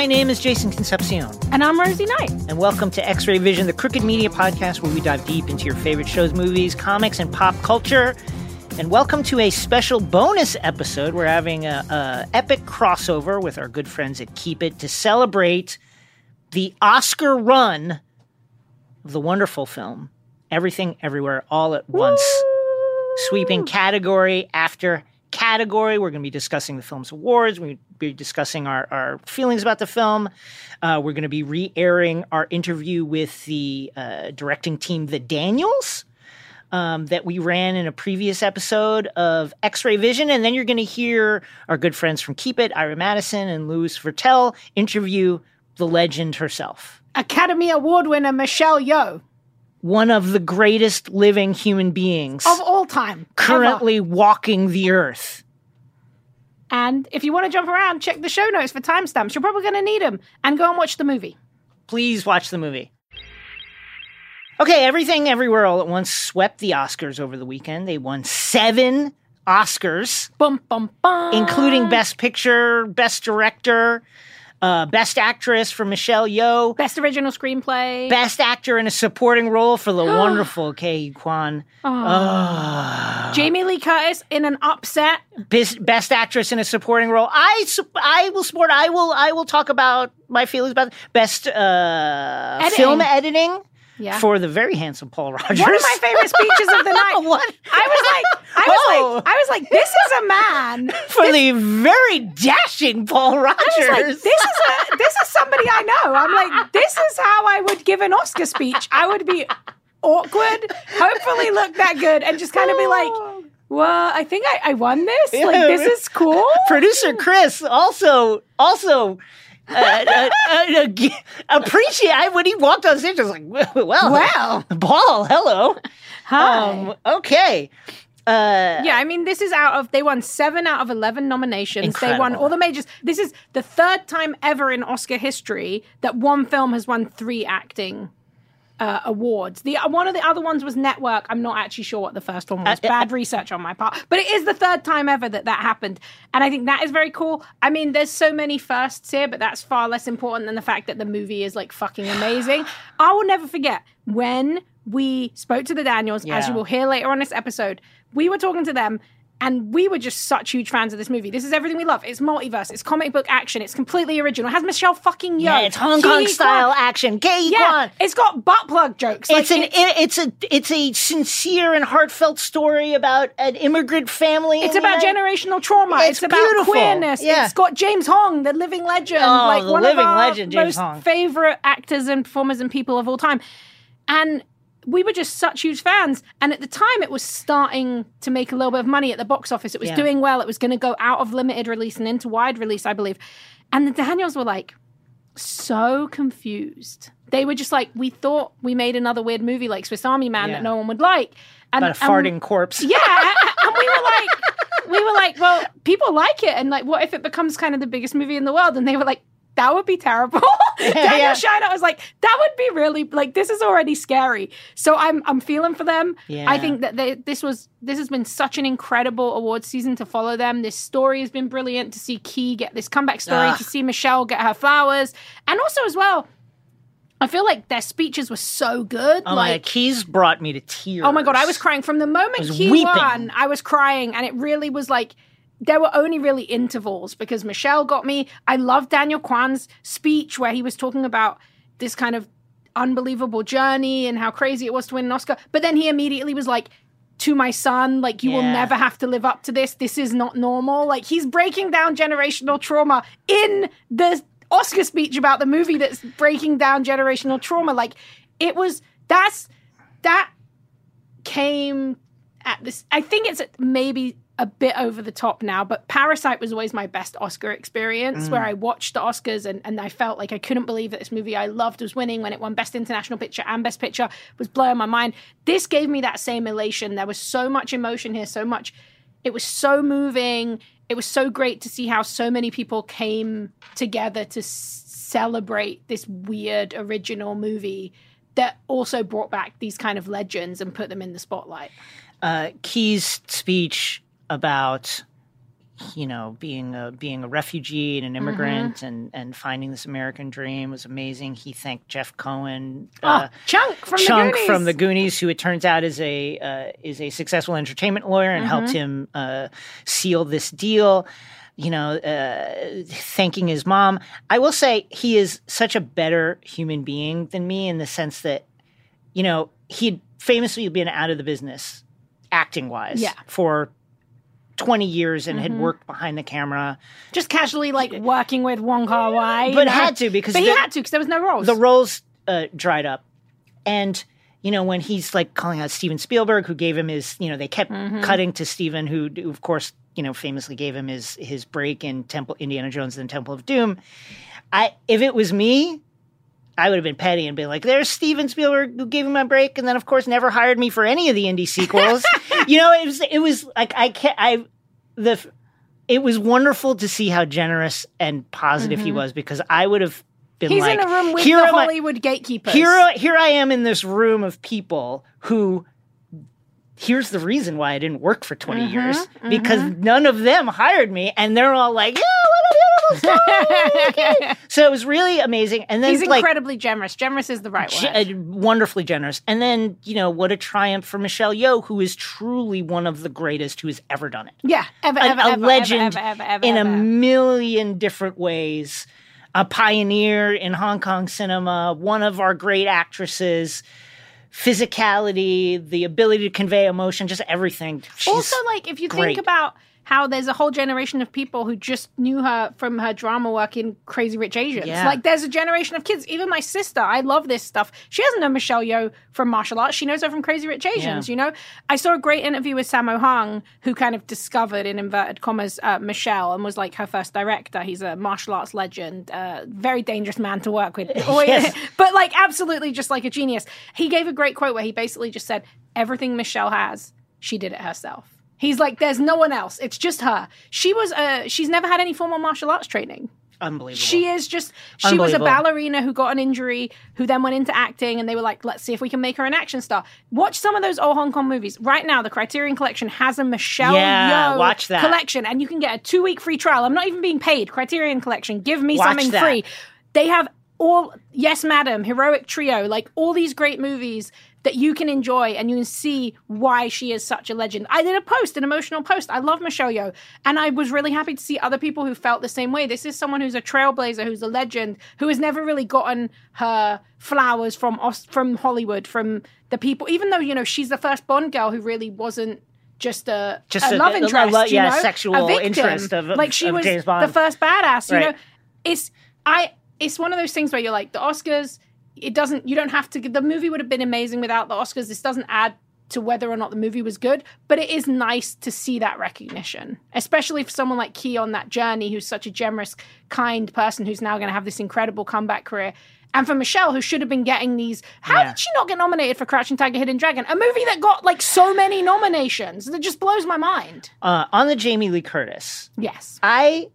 my name is Jason Concepcion. And I'm Rosie Knight. And welcome to X Ray Vision, the Crooked Media podcast where we dive deep into your favorite shows, movies, comics, and pop culture. And welcome to a special bonus episode. We're having a, a epic crossover with our good friends at Keep It to celebrate the Oscar run of the wonderful film Everything Everywhere All at Once, Woo! sweeping category after category. We're going to be discussing the film's awards. We'll be discussing our, our feelings about the film. Uh, we're going to be re airing our interview with the uh, directing team, The Daniels. Um, that we ran in a previous episode of X Ray Vision. And then you're going to hear our good friends from Keep It, Ira Madison and Louis Virtel, interview the legend herself. Academy Award winner Michelle Yeoh one of the greatest living human beings of all time, currently ever. walking the earth. And if you want to jump around, check the show notes for timestamps. You're probably going to need them. And go and watch the movie. Please watch the movie. Okay, Everything Everywhere All at Once swept the Oscars over the weekend. They won seven Oscars, bum, bum, bum. including Best Picture, Best Director, uh, Best Actress for Michelle Yeoh. Best Original Screenplay. Best Actor in a Supporting Role for the wonderful Ke Quan. Oh. Jamie Lee Curtis in an upset. Best, best Actress in a Supporting Role. I I will support. I will I will talk about my feelings about Best uh, Film Editing yeah. for the very handsome Paul Rogers. One of my favorite speeches of the night. what? I was like, I was oh. like, I was like, this is a man for this, the very dashing Paul Rogers. I was like, this is a this is somebody I know. I'm like, this is how I would give an Oscar speech. I would be awkward, hopefully look that good, and just kind of be oh. like. Well, I think I, I won this. Like this is cool. Producer Chris also also uh, uh, uh, appreciate when he walked on stage. I was like, well, wow, Paul, hello, hi, um, okay. Uh, yeah, I mean, this is out of they won seven out of eleven nominations. Incredible. They won all the majors. This is the third time ever in Oscar history that one film has won three acting uh, awards. The one of the other ones was Network. I'm not actually sure what the first one was. Uh, Bad uh, research on my part, but it is the third time ever that that happened, and I think that is very cool. I mean, there's so many firsts here, but that's far less important than the fact that the movie is like fucking amazing. I will never forget when we spoke to the Daniels, yeah. as you will hear later on this episode. We were talking to them and we were just such huge fans of this movie. This is everything we love. It's multiverse. It's comic book action. It's completely original. It has Michelle fucking Yeoh. Yeah, it's Hong Kong style action. Gay yeah, it's got butt plug jokes. It's like, an it's, it's, a it's a sincere and heartfelt story about an immigrant family. It's about generational trauma. It's, it's about queerness. Yeah. It's got James Hong, the living legend, oh, like the one living of our legend, James most Hong. favorite actors and performers and people of all time. And we were just such huge fans. And at the time, it was starting to make a little bit of money at the box office. It was yeah. doing well. It was going to go out of limited release and into wide release, I believe. And the Daniels were like so confused. They were just like, we thought we made another weird movie like Swiss Army Man yeah. that no one would like. And, About a farting corpse. Yeah. and we were like, we were like, well, people like it. And like, what if it becomes kind of the biggest movie in the world? And they were like, that would be terrible. Daniel yeah. Shine, I was like, that would be really like this is already scary. So I'm I'm feeling for them. Yeah. I think that they, this was this has been such an incredible award season to follow them. This story has been brilliant to see Ke get this comeback story, Ugh. to see Michelle get her flowers, and also as well. I feel like their speeches were so good. Oh like Ke's brought me to tears. Oh my god, I was crying from the moment Ke weeping. won. I was crying, and it really was like there were only really intervals because Michelle got me. I love Daniel Kwan's speech where he was talking about this kind of unbelievable journey and how crazy it was to win an Oscar. But then he immediately was like, to my son, like, you yeah. will never have to live up to this. This is not normal. Like, he's breaking down generational trauma in the Oscar speech about the movie that's breaking down generational trauma. Like, it was, that's, that came at this, I think it's maybe a bit over the top now, but Parasite was always my best Oscar experience mm. where I watched the Oscars and, and I felt like I couldn't believe that this movie I loved was winning when it won Best International Picture and Best Picture was blowing my mind. This gave me that same elation. There was so much emotion here, so much. It was so moving. It was so great to see how so many people came together to s- celebrate this weird original movie that also brought back these kind of legends and put them in the spotlight. Uh, Ke's speech about you know, being a being a refugee and an immigrant mm-hmm. and and finding this American dream was amazing. He thanked Jeff Cohen, oh, uh, Chunk from Chunk the Goonies. from the Goonies, who it turns out is a uh, is a successful entertainment lawyer and mm-hmm. helped him uh, seal this deal. You know, uh, thanking his mom. I will say he is such a better human being than me in the sense that, you know, he'd famously been out of the business acting wise yeah. for 20 years and mm-hmm. had worked behind the camera. Just casually like working with Wong Kar Wai. But had to because But he had to because there was no roles. The roles uh, dried up. And you know, when he's like calling out Steven Spielberg, who gave him his, you know, they kept mm-hmm. cutting to Steven, who, who, of course, you know, famously gave him his his break in Temple Indiana Jones and Temple of Doom. I if it was me, I would have been petty and been like, "There's Steven Spielberg who gave him my break, and then of course never hired me for any of the indie sequels." you know, it was it was like I can't I the it was wonderful to see how generous and positive mm-hmm. he was because I would have been He's like, in a room with the Hollywood I, gatekeepers. Here, here I am in this room of people who here's the reason why I didn't work for 20 mm-hmm, years because mm-hmm. none of them hired me and they're all like, yeah, what a beautiful story. so it was really amazing. And then he's like, incredibly generous. Generous is the right word. Uh, wonderfully generous. And then, you know, what a triumph for Michelle Yeoh, who is truly one of the greatest who has ever done it. Yeah, ever, a, ever, a ever, legend ever, in a million different ways. A pioneer in Hong Kong cinema, one of our great actresses physicality, the ability to convey emotion, just everything. She's also, like if you great. think about how there's a whole generation of people who just knew her from her drama work in Crazy Rich Asians. Yeah. Like there's a generation of kids. Even my sister, I love this stuff. She doesn't know Michelle Yeoh from martial arts. She knows her from Crazy Rich Asians. Yeah. You know, I saw a great interview with Sammo Hung, who kind of discovered in inverted commas uh, Michelle and was like her first director. He's a martial arts legend, uh, very dangerous man to work with, yes. but like absolutely just like a genius. He gave a great quote where he basically just said, "Everything Michelle has, she did it herself." He's like, there's no one else. It's just her. She was, uh, she's never had any formal martial arts training. Unbelievable. She is just, she was a ballerina who got an injury, who then went into acting, and they were like, let's see if we can make her an action star. Watch some of those old Hong Kong movies. Right now, the Criterion Collection has a Michelle yeah, Yeoh watch that. collection, and you can get a two week free trial. I'm not even being paid. Criterion Collection, give me watch something that. free. They have all, Yes, Madam, Heroic Trio, like all these great movies that you can enjoy and you can see why she is such a legend. I did a post, an emotional post. I love Michelle Yeoh, and I was really happy to see other people who felt the same way. This is someone who's a trailblazer, who's a legend, who has never really gotten her flowers from from Hollywood, from the people. Even though you know she's the first Bond girl who really wasn't just a, just a, a love interest, a, a, yeah, know? sexual interest of, like she of was James Bond. the first badass. You right. know, it's I. It's one of those things where you're like the Oscars it doesn't you don't have to the movie would have been amazing without the oscars this doesn't add to whether or not the movie was good but it is nice to see that recognition especially for someone like Ke on that journey who's such a generous kind person who's now going to have this incredible comeback career and for Michelle, who should have been getting these, how yeah. did she not get nominated for Crouching Tiger, Hidden Dragon, a movie that got like so many nominations? That just blows my mind. Uh, on the Jamie Lee Curtis, yes, I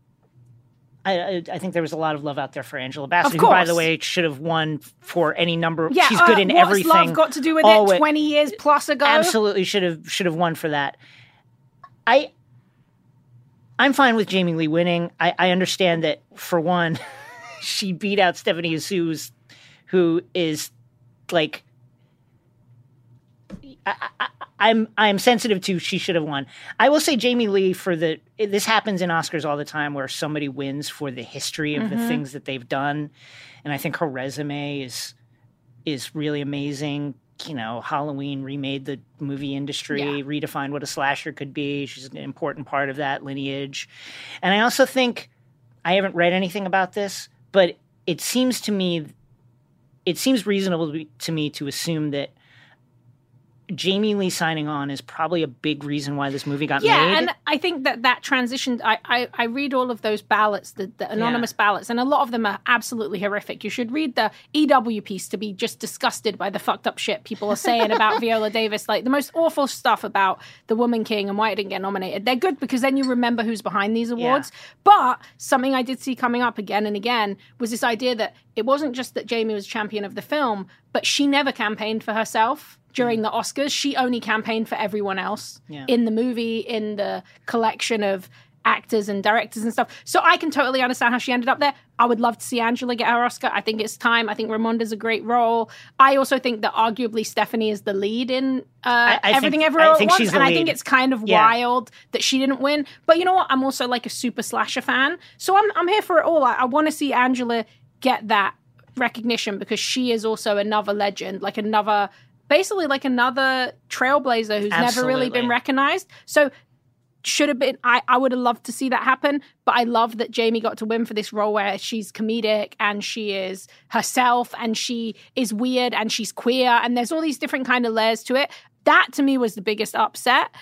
I, I, think there was a lot of love out there for Angela Bassett, who, by the way, should have won for any number. Yeah, she's good uh, in what's everything. Love got to do with it twenty years plus ago. Absolutely should have should have won for that. I I'm fine with Jamie Lee winning. I, I understand that for one, she beat out Stephanie Hsu, who is like I, I, I'm I'm sensitive to she should have won. I will say Jamie Lee for the this happens in Oscars all the time where somebody wins for the history of mm-hmm. the things that they've done, and I think her resume is is really amazing. You know, Halloween remade the movie industry, yeah. redefined what a slasher could be. She's an important part of that lineage, and I also think I haven't read anything about this, but it seems to me it seems reasonable to me to assume that Jamie Lee signing on is probably a big reason why this movie got yeah, made. Yeah, and I think that that transition. I, I, I read all of those ballots, the, the anonymous yeah. ballots, and a lot of them are absolutely horrific. You should read the EW piece to be just disgusted by the fucked up shit people are saying about Viola Davis, like the most awful stuff about the Woman King and why it didn't get nominated. They're good because then you remember who's behind these awards. Yeah. But something I did see coming up again and again was this idea that it wasn't just that Jamie was champion of the film, but she never campaigned for herself during the Oscars. She only campaigned for everyone else yeah. in the movie, in the collection of actors and directors and stuff. So I can totally understand how she ended up there. I would love to see Angela get her Oscar. I think it's time. I think Ramonda's a great role. I also think that arguably Stephanie is the lead in uh, I, I Everything think, Everywhere at Once, and I think it's kind of yeah. wild that she didn't win. But you know what? I'm also like a super slasher fan, so I'm I'm here for it all. I, I want to see Angela get that recognition because she is also another legend, like another basically like another trailblazer who's Absolutely. never really been recognized. So should have been I, I would have loved to see that happen but i love that jamie got to win for this role where she's comedic and she is herself and she is weird and she's queer and there's all these different kind of layers to it. That to me was the biggest upset.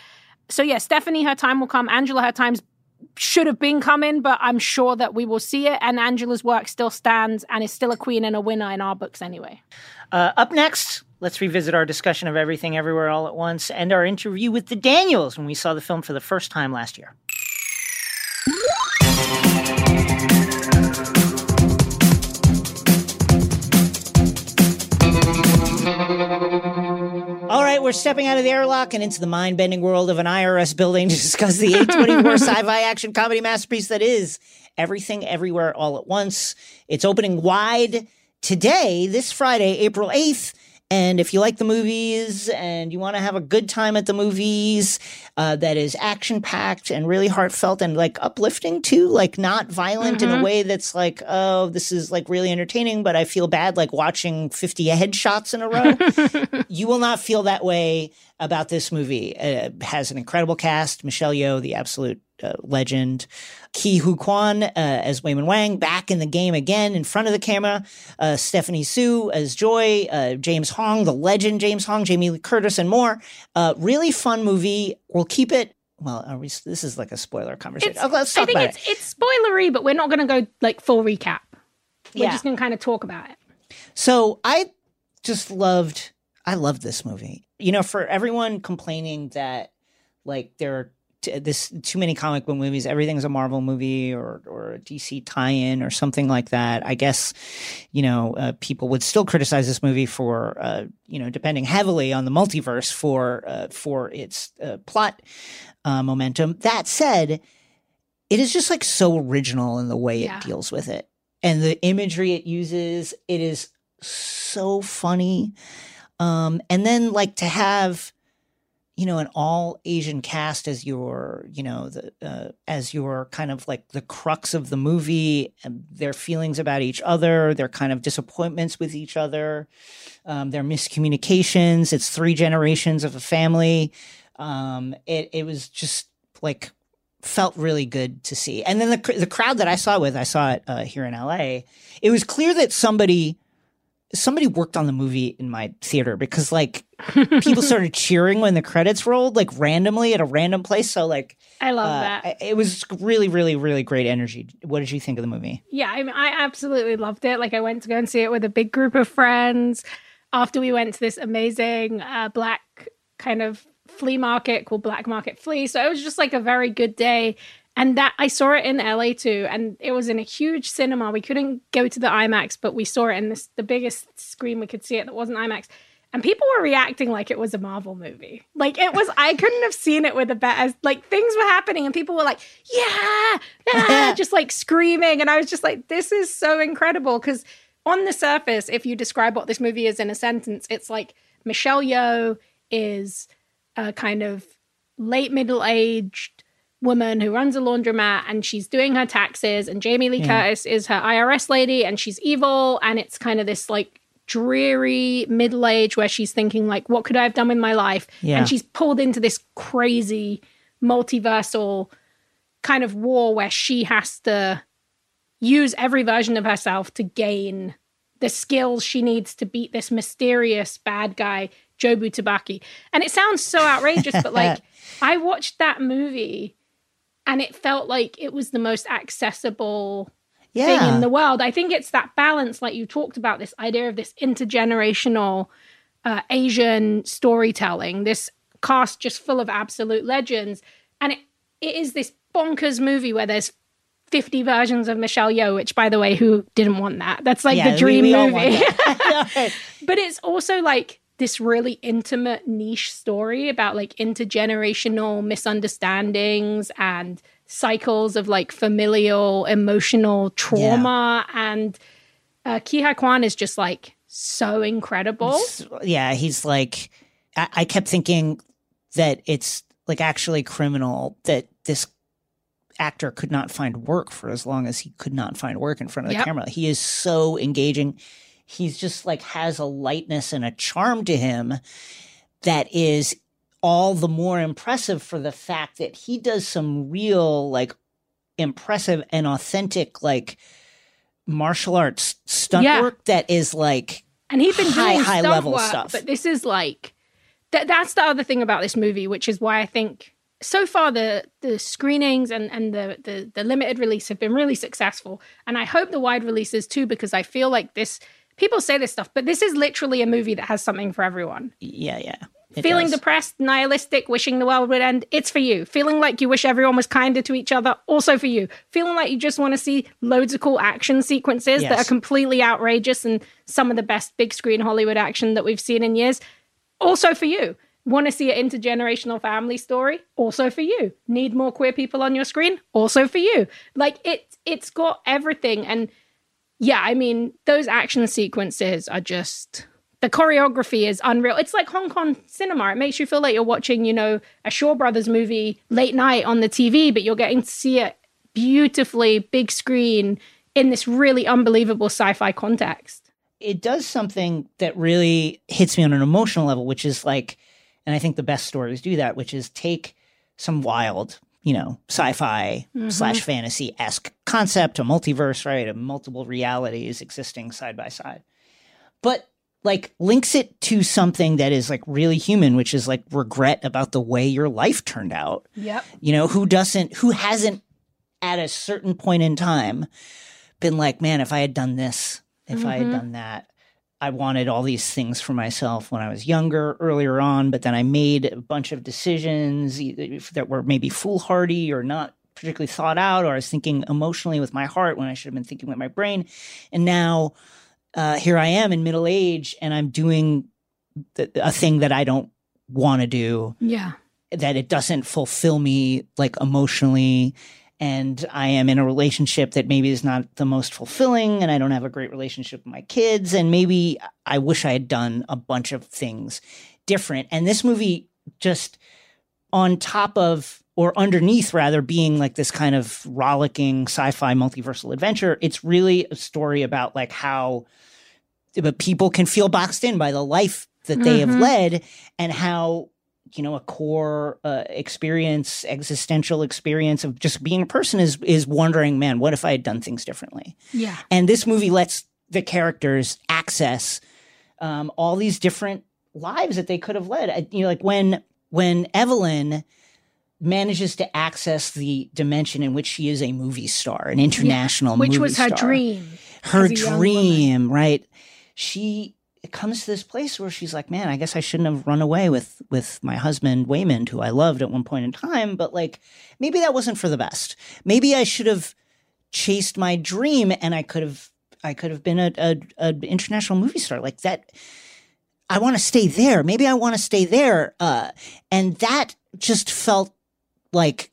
So yeah stephanie her time will come. Angela her time's should have been coming but i'm sure that we will see it. And angela's work still stands and is still a queen and a winner in our books anyway. Uh, up next Let's revisit our discussion of Everything Everywhere All at Once and our interview with the Daniels when we saw the film for the first time last year. All right, we're stepping out of the airlock and into the mind bending world of an IRS building to discuss the A24 sci fi action comedy masterpiece that is Everything Everywhere All at Once. It's opening wide today, this Friday, April 8th and if you like the movies and you want to have a good time at the movies, uh, that is action packed and really heartfelt and like uplifting too, like not violent mm-hmm. in a mm-hmm. way that's like, oh, this is like really entertaining, but I feel bad like watching 50 headshots in a row. you will not feel that way about this movie. It has an incredible cast. Michelle Yeoh, the absolute uh, legend. Ke Huy Quan uh, as Waymond Wang, back in the game again in front of the camera. Uh, Stephanie Hsu as Joy, uh, James Hong, the legend James Hong, Jamie Lee Curtis, and more. Uh, really fun movie. We'll keep it well, we, this is like a spoiler conversation. Oh, let's talk I think about it's, it. it's spoilery, but we're not going to go like full recap. We're yeah. just going to kind of talk about it. So I just loved, I loved this movie. You know, for everyone complaining that like there are t- this too many comic book movies. Everything's a Marvel movie or or a DC tie-in or something like that. I guess you know uh, people would still criticize this movie for uh, you know depending heavily on the multiverse for uh, for its uh, plot uh, momentum. That said, it is just like so original in the way yeah. it deals with it and the imagery it uses. It is so funny. Um, and then like to have you know, an all Asian cast as your, you know, the uh, as your kind of like the crux of the movie, their feelings about each other, their kind of disappointments with each other, um, their miscommunications. It's three generations of a family. Um, it it was just like felt really good to see. And then the the crowd that I saw with, I saw it uh, here in LA. It was clear that somebody somebody worked on the movie in my theater because like people started cheering when the credits rolled like randomly at a random place. So like i love uh, that. It was really really really great energy. What did you think of the movie? Yeah I, mean, I absolutely loved it. Like i went to go and see it with a big group of friends. After we went to this amazing uh, black kind of flea market called black market flea. So it was just like a very good day and that I saw it in LA too, and it was in a huge cinema. We couldn't go to the IMAX, but we saw it in this the biggest screen we could see it that wasn't IMAX. And people were reacting like it was a Marvel movie. Like it was, I couldn't have seen it with a better. Like things were happening, and people were like, "Yeah, yeah," just like screaming. And I was just like, "This is so incredible!" Because on the surface, if you describe what this movie is in a sentence, it's like Michelle Yeoh is a kind of late middle aged woman who runs a laundromat and she's doing her taxes and Jamie Lee yeah. Curtis is her IRS lady and she's evil and it's kind of this like dreary middle age where she's thinking like what could I have done with my life yeah. and she's pulled into this crazy multiversal kind of war where she has to use every version of herself to gain the skills she needs to beat this mysterious bad guy Jobu Tupaki. And it sounds so outrageous but like I watched that movie and it felt like it was the most accessible yeah. thing in the world. I think it's that balance, like you talked about, this idea of this intergenerational uh, Asian storytelling, this cast just full of absolute legends, and it, it is this bonkers movie where there's 50 versions of Michelle Yeoh, which, by the way, who didn't want that? That's like yeah, the dream we, we movie. but it's also like this really intimate niche story about like intergenerational misunderstandings and cycles of like familial emotional trauma yeah. and uh, Huy Quan is just like so incredible. Yeah, he's like I-, I kept thinking that it's like actually criminal that this actor could not find work for as long as he could not find work in front of the yep. camera. He is so engaging. He's just like has a lightness and a charm to him that is all the more impressive for the fact that he does some real like impressive and authentic like martial arts stunt yeah. work that is like and he's been high doing high level work, stuff but this is like that that's the other thing about this movie which is why i think so far the the screenings and and the, the the limited release have been really successful and i hope the wide releases too because i feel like this people say this stuff but this is literally a movie that has something for everyone yeah yeah Feeling does. depressed, nihilistic, wishing the world would end, it's for you. Feeling like you wish everyone was kinder to each other, also for you. Feeling like you just want to see loads of cool action sequences yes. that are completely outrageous and some of the best big screen Hollywood action that we've seen in years, also for you. Want to see an intergenerational family story? Also for you. Need more queer people on your screen? Also for you. Like it it's got everything and yeah, I mean, those action sequences are just the choreography is unreal. It's like Hong Kong cinema. It makes you feel like you're watching, you know, a Shaw Brothers movie late night on the TV, but you're getting to see it beautifully big screen in this really unbelievable sci-fi context. It does something that really hits me on an emotional level, which is like, and I think the best stories do that, which is take some wild, you know, sci-fi mm-hmm. slash fantasy esque concept, a multiverse, right, of multiple realities existing side by side, but like links it to something that is like really human, which is like regret about the way your life turned out. Yep. You know, who doesn't, who hasn't at a certain point in time been like, man, if I had done this, if mm-hmm. I had mm-hmm. done that, I wanted all these things for myself when I was younger, earlier on, but then I made a bunch of decisions that were maybe foolhardy or not particularly thought out, or I was thinking emotionally with my heart when I should have been thinking with my brain. And now, uh, here I am in middle age and I'm doing the, a thing that I don't want to do. Yeah. That it doesn't fulfill me like emotionally. And I am in a relationship that maybe is not the most fulfilling and I don't have a great relationship with my kids. And maybe I wish I had done a bunch of things different. And this movie just on top of or underneath rather being like this kind of rollicking sci-fi multiversal adventure it's really a story about like how people can feel boxed in by the life that they mm-hmm. have led and how you know a core uh, experience existential experience of just being a person is is wondering man what if i had done things differently? Yeah. And this movie lets the characters access um, all these different lives that they could have led. You know like when when evelyn manages to access the dimension in which she is a movie star an international yeah, which was her dream her dream right? She comes to this place where she's like, man, I guess I shouldn't have run away with with my husband Waymond, who I loved at one point in time, but like maybe that wasn't for the best. Maybe I should have chased my dream, and I could have I could have been a, a, a international movie star like that. I want to stay there. Maybe I want to stay there, uh, and that just felt like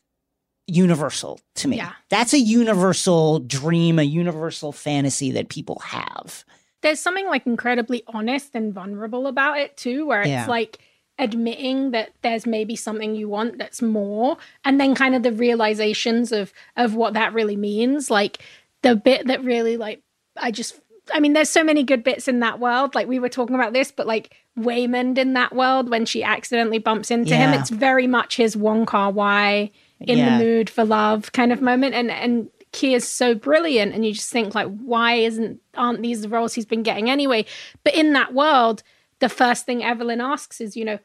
universal to me. Yeah. That's a universal dream, a universal fantasy that people have there's something like incredibly honest and vulnerable about it too, where it's yeah. like admitting that there's maybe something you want that's more, and then kind of the realizations of of what that really means. Like the bit that really like I just I mean, there's so many good bits in that world. Like we were talking about this, but like Waymond in that world when she accidentally bumps into yeah. him, it's very much his Wong Kar Wai in yeah. the mood for love kind of moment. And and Ke is so brilliant, and you just think like, why isn't aren't these the roles he's been getting anyway? But in that world, the first thing Evelyn asks is, you know,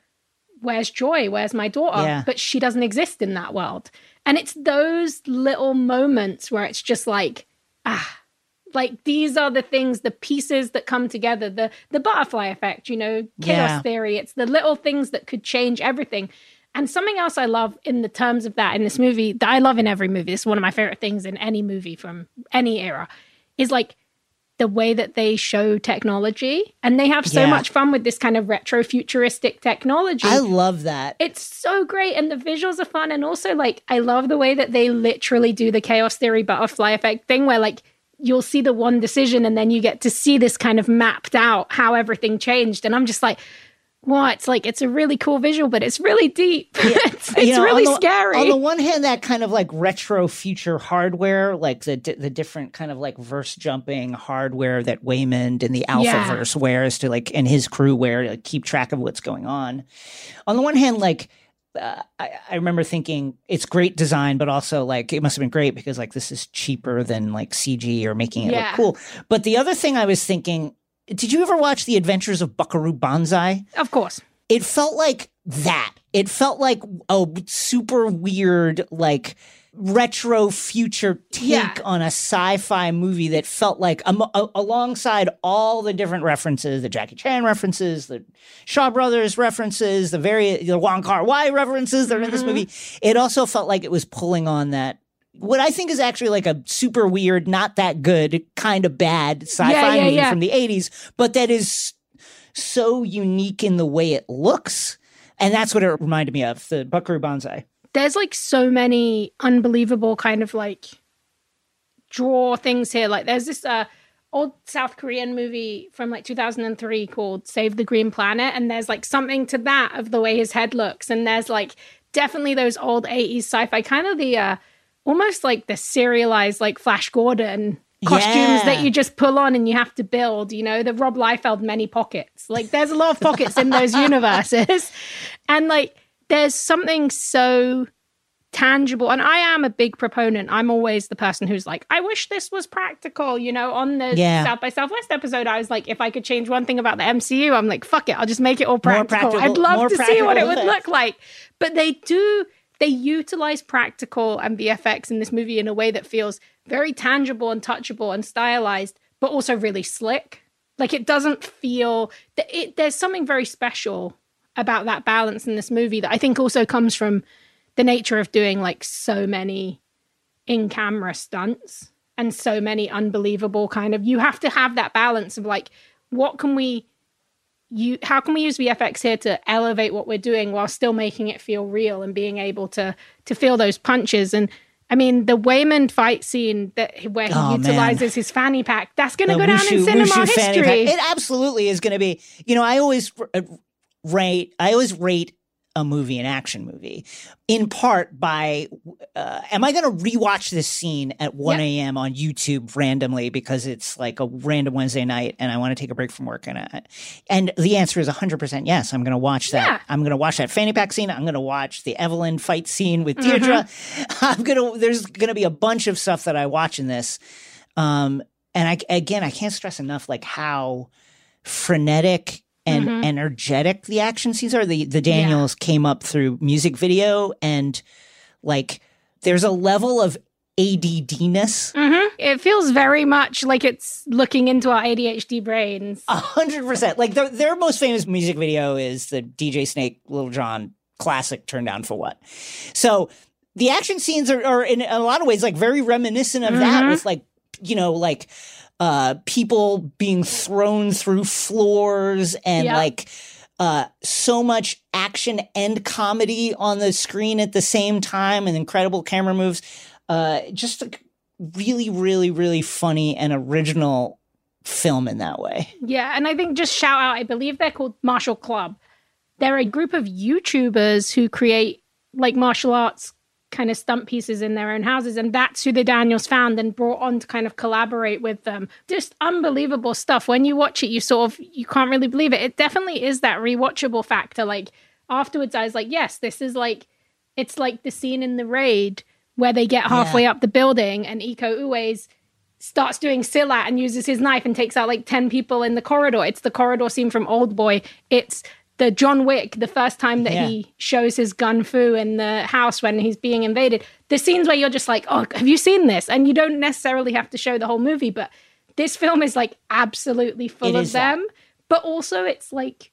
where's Joy? Where's my daughter? Yeah. But she doesn't exist in that world. And it's those little moments where it's just like, ah, like these are the things, the pieces that come together, the the butterfly effect, you know, chaos yeah. theory. It's the little things that could change everything. And something else I love in the terms of that in this movie that I love in every movie, this is one of my favorite things in any movie from any era, is like the way that they show technology and they have so yeah. much fun with this kind of retro futuristic technology. I love that. It's so great and the visuals are fun and also like I love the way that they literally do the chaos theory butterfly effect thing where like you'll see the one decision and then you get to see this kind of mapped out how everything changed and I'm just like well, it's like it's a really cool visual, but it's really deep. Yeah. it's, it's know, really the, scary. On the one hand, that kind of like retro future hardware, like the the different kind of like verse jumping hardware that Waymond and the Alpha yeah. verse wears to like and his crew wear to like, keep track of what's going on. On the one hand, like uh, I, I, remember thinking it's great design, but also like it must have been great because like this is cheaper than like CG or making it yeah. look cool. But the other thing I was thinking did you ever watch The Adventures of Buckaroo Banzai? Of course. It felt like that. It felt like a super weird, like retro future take yeah. on a sci-fi movie that felt like um, a- alongside all the different references, the Jackie Chan references, the Shaw Brothers references, the very the Wong Kar Wai references that are in this mm-hmm. movie. It also felt like it was pulling on that what I think is actually like a super weird, not that good, kind of bad sci-fi yeah, yeah, movie yeah. from the 80s, but that is so unique in the way it looks. And that's what it reminded me of, the Buckaroo Banzai. There's like so many unbelievable kind of like draw things here. Like there's this uh old South Korean movie from like 2003 called Save the Green Planet and there's like something to that of the way his head looks and there's like definitely those old 80s sci-fi kind of the uh almost like the serialized like Flash Gordon costumes yeah. that you just pull on and you have to build, you know, the Rob Liefeld many pockets. Like there's a lot of pockets in those universes. And like there's something so tangible and I am a big proponent. I'm always the person who's like, I wish this was practical, you know, on the yeah. South by Southwest episode I was like if I could change one thing about the MCU, I'm like, fuck it, I'll just make it all practical. practical I'd love to see what it would look like. But they do they utilize practical and VFX in this movie in a way that feels very tangible and touchable and stylized, but also really slick. Like it doesn't feel that it, there's something very special about that balance in this movie that I think also comes from the nature of doing like so many in camera stunts and so many unbelievable kind of you have to have that balance of like what can we you how can we use VFX here to elevate what we're doing while still making it feel real and being able to to feel those punches and I mean, the Waymond fight scene that where he oh, utilizes man. his fanny pack, that's going to go down in cinema history. It absolutely is going to be. You know, I always rate, I always rate a movie, an action movie, in part by uh, am I going to rewatch this scene at 1 a.m. on YouTube randomly because it's like a random Wednesday night and I want to take a break from work and I, and the answer is 100% yes. I'm going to watch that. Yeah. I'm going to watch that fanny pack scene. I'm going to watch the Evelyn fight scene with Deirdre. Mm-hmm. I'm going to there's going to be a bunch of stuff that I watch in this. Um, and I again I can't stress enough like how frenetic and mm-hmm. energetic the action scenes are. The the Daniels yeah. came up through music video and like there's a level of ADDness. Mm-hmm. It feels very much like it's looking into our ADHD brains. A hundred percent. Like their their most famous music video is the DJ Snake Lil Jon classic "Turn Down for What." So the action scenes are, are in a lot of ways like very reminiscent of mm-hmm. that, with like you know like uh, people being thrown through floors and like uh, so much action and comedy on the screen at the same time and incredible camera moves. Uh, just a really, really, really funny and original film in that way. Yeah. And I think just shout out, I believe they're called Martial Club. They're a group of YouTubers who create like martial arts kind of stunt pieces in their own houses. And that's who the Daniels found and brought on to kind of collaborate with them. Just unbelievable stuff. When you watch it, you sort of you can't really believe it. It definitely is that rewatchable factor. Like afterwards, I was like, yes, this is like it's like the scene in the raid where they get halfway yeah. up the building and Iko Uwais starts doing Silat and uses his knife and takes out like 10 people in the corridor. It's the corridor scene from Old Boy. It's the John Wick, the first time that yeah. he shows his gun fu in the house when he's being invaded, the scenes where you're just like, oh, have you seen this? And you don't necessarily have to show the whole movie, but this film is like absolutely full it of them. That. But also, it's like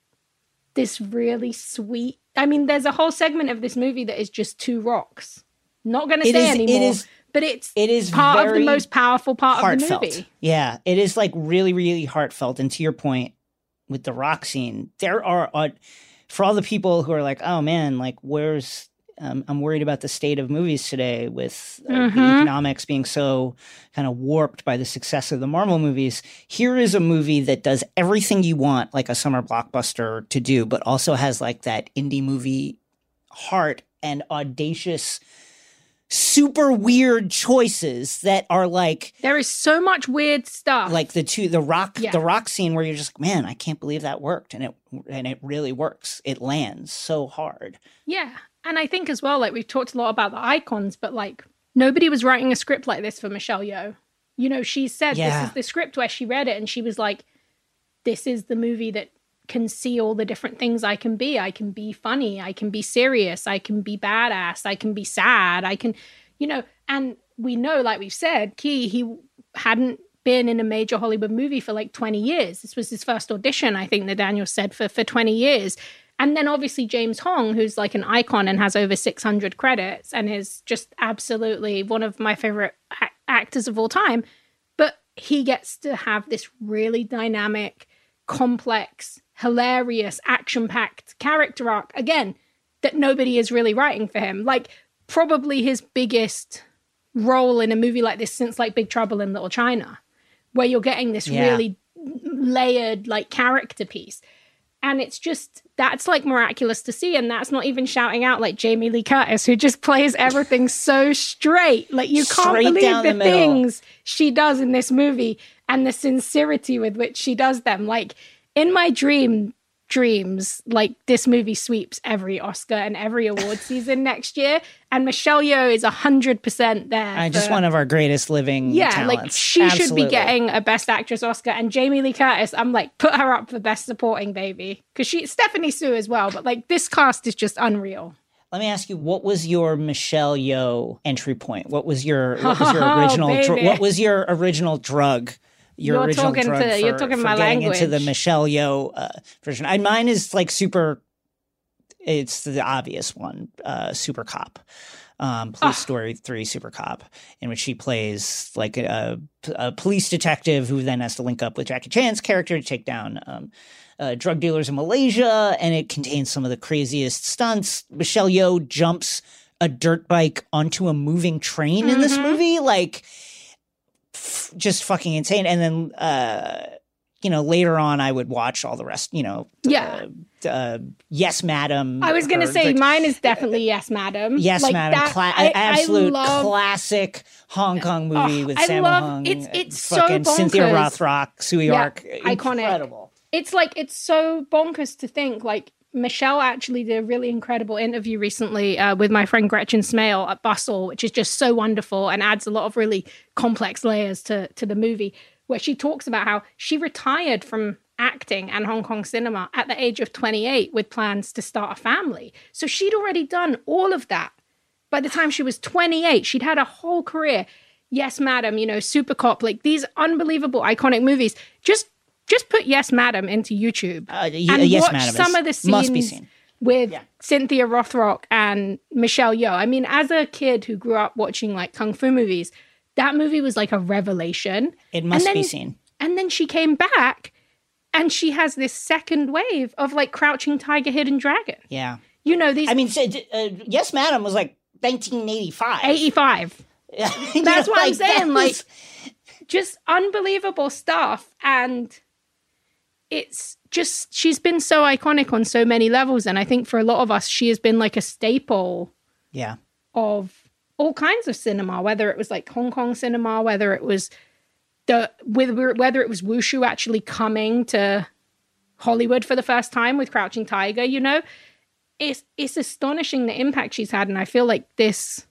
this really sweet. I mean, there's a whole segment of this movie that is just two rocks. Not going to say is, anymore. but it's it is part of the most powerful part heartfelt. of the movie. Yeah, it is like really, really heartfelt. And to your point with the rock scene, there are uh, for all the people who are like, oh man, like where's um, I'm worried about the state of movies today with uh, mm-hmm. the economics being so kind of warped by the success of the Marvel movies. Here is a movie that does everything you want, like a summer blockbuster, to do, but also has like that indie movie heart and audacious super weird choices that are like there is so much weird stuff. like the two the rock yeah. the rock scene where you're just man i can't believe that worked and it and it really works. It lands so hard. Yeah. And i think as well like we've talked a lot about the icons but like nobody was writing a script like this for michelle yeoh. You know she said yeah. this is the script where she read it and she was like this is the movie that can see all the different things I can be. I can be funny. I can be serious. I can be badass. I can be sad. I can, you know, and we know, like we've said, Ke, he hadn't been in a major Hollywood movie for like 20 years. This was his first audition, I think, that Daniel said, for, for 20 years. And then obviously James Hong, who's like an icon and has over 600 credits and is just absolutely one of my favorite a- actors of all time. But he gets to have this really dynamic, complex, hilarious, action packed character arc again that nobody is really writing for him. Like, probably his biggest role in a movie like this since like Big Trouble in Little China, where you're getting this yeah. really layered like character piece. And it's just that's like miraculous to see. And that's not even shouting out like Jamie Lee Curtis, who just plays everything so straight. Like you can't straight believe the, the things she does in this movie and the sincerity with which she does them. Like in my dream dreams, like this movie sweeps every Oscar and every award season next year, and Michelle Yeoh is hundred percent there. Uh, just one of our greatest living. Yeah, talents. like she Absolutely. should be getting a Best Actress Oscar, and Jamie Lee Curtis. I'm like, put her up for Best Supporting Baby because she Stephanie Hsu as well. But like this cast is just unreal. Let me ask you, what was your Michelle Yeoh entry point? What was your what was your original? Oh, dr- what was your original drug? Your you're talking drug to, for, you're talking for my getting language. into the Michelle Yeoh uh, version. I, mine is like super. It's the obvious one, uh, Super Cop. Um, Police ah. Story 3 Super Cop, in which she plays like a, a, police detective who then has to link up with Jackie Chan's character to take down um, uh, drug dealers in Malaysia. And it contains some of the craziest stunts. Michelle Yeoh jumps a dirt bike onto a moving train mm-hmm. in this mm-hmm. movie. Like, f- just fucking insane. And then, uh, you know, later on, I would watch all the rest. You know, yeah. Uh, uh, yes, madam. I was going to say mine is definitely Yes, madam. Yes, like madam. That, Cla- I, absolute I love, classic Hong Kong movie oh, with Sammo Hung. It's it's so bonkers. Cynthia Rothrock, Tsui yeah, Hark. Iconic. Incredible. It's like it's so bonkers to think like Michelle actually did a really incredible interview recently uh, with my friend Gretchen Smail at Bustle, which is just so wonderful and adds a lot of really complex layers to, to the movie, where she talks about how she retired from acting and Hong Kong cinema at the age of 28 with plans to start a family. So she'd already done all of that. By the time she was 28, she'd had a whole career. Yes, madam, you know, Super Cop, like these unbelievable, iconic movies. Just just put Yes Madam into YouTube uh, y- and yes, watch Madam some of the scenes with yeah. Cynthia Rothrock and Michelle Yeoh. I mean, as a kid who grew up watching like kung fu movies, that movie was like a revelation. It must then, be seen. And then she came back and she has this second wave of like Crouching Tiger, Hidden Dragon. Yeah. You know, these. I mean, uh, Yes Madam was like 1985. 85. That's know, what like, I'm saying. Like, just unbelievable stuff. And it's just she's been so iconic on so many levels and i think for a lot of us she has been like a staple yeah. of all kinds of cinema whether it was like hong kong cinema whether it was the with whether it was wushu actually coming to hollywood for the first time with crouching tiger you know? It's it's astonishing the impact she's had and i feel like this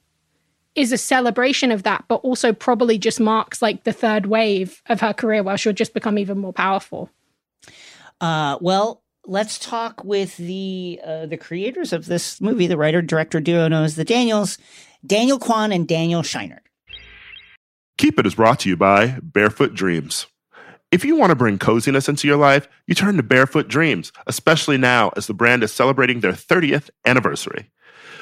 is a celebration of that but also probably just marks like the third wave of her career where she'll just become even more powerful uh, well, let's talk with the uh, the creators of this movie, the writer, director duo known as the Daniels, Daniel Kwan and Daniel Scheinert. Keep It is brought to you by Barefoot Dreams. If you want to bring coziness into your life, you turn to Barefoot Dreams, especially now as the brand is celebrating their 30th anniversary.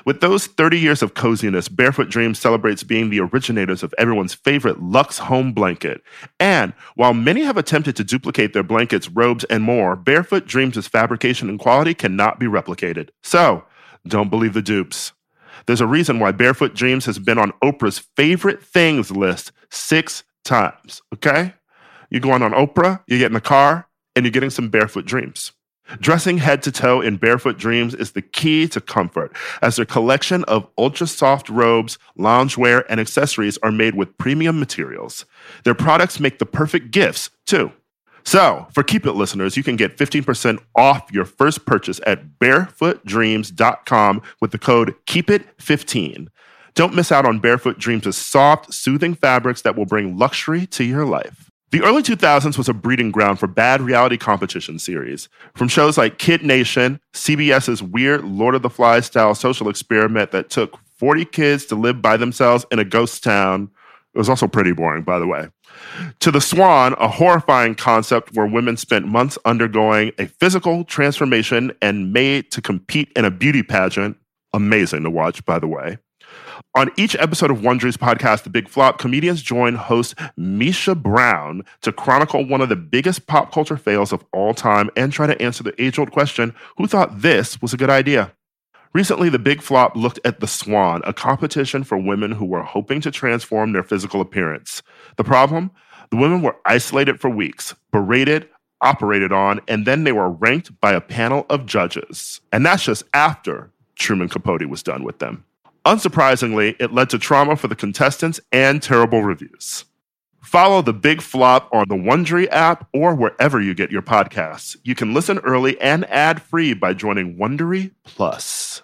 With those 30 years of coziness, Barefoot Dreams celebrates being the originators of everyone's favorite Lux home blanket. And while many have attempted to duplicate their blankets, robes, and more, Barefoot Dreams' fabrication and quality cannot be replicated. So, don't believe the dupes. There's a reason why Barefoot Dreams has been on Oprah's favorite things list six times, okay? You're going on Oprah, you get in the car, and you're getting some Barefoot Dreams. Dressing head to toe in Barefoot Dreams is the key to comfort, as their collection of ultra soft robes, loungewear, and accessories are made with premium materials. Their products make the perfect gifts, too. So, for Keep It listeners, you can get 15% off your first purchase at barefootdreams.com with the code KEEPIT15. Don't miss out on Barefoot Dreams' soft, soothing fabrics that will bring luxury to your life. The early 2000s was a breeding ground for bad reality competition series. From shows like Kid Nation, CBS's weird Lord of the Flies style social experiment that took 40 kids to live by themselves in a ghost town. It was also pretty boring, by the way. To The Swan, a horrifying concept where women spent months undergoing a physical transformation and made to compete in a beauty pageant. Amazing to watch, by the way. On each episode of Wondery's podcast, The Big Flop, comedians join host Misha Brown to chronicle one of the biggest pop culture fails of all time and try to answer the age old question who thought this was a good idea? Recently, The Big Flop looked at The Swan, a competition for women who were hoping to transform their physical appearance. The problem? The women were isolated for weeks, berated, operated on, and then they were ranked by a panel of judges. And that's just after Truman Capote was done with them. Unsurprisingly, it led to trauma for the contestants and terrible reviews. Follow the big flop on the Wondery app or wherever you get your podcasts. You can listen early and ad free by joining Wondery Plus.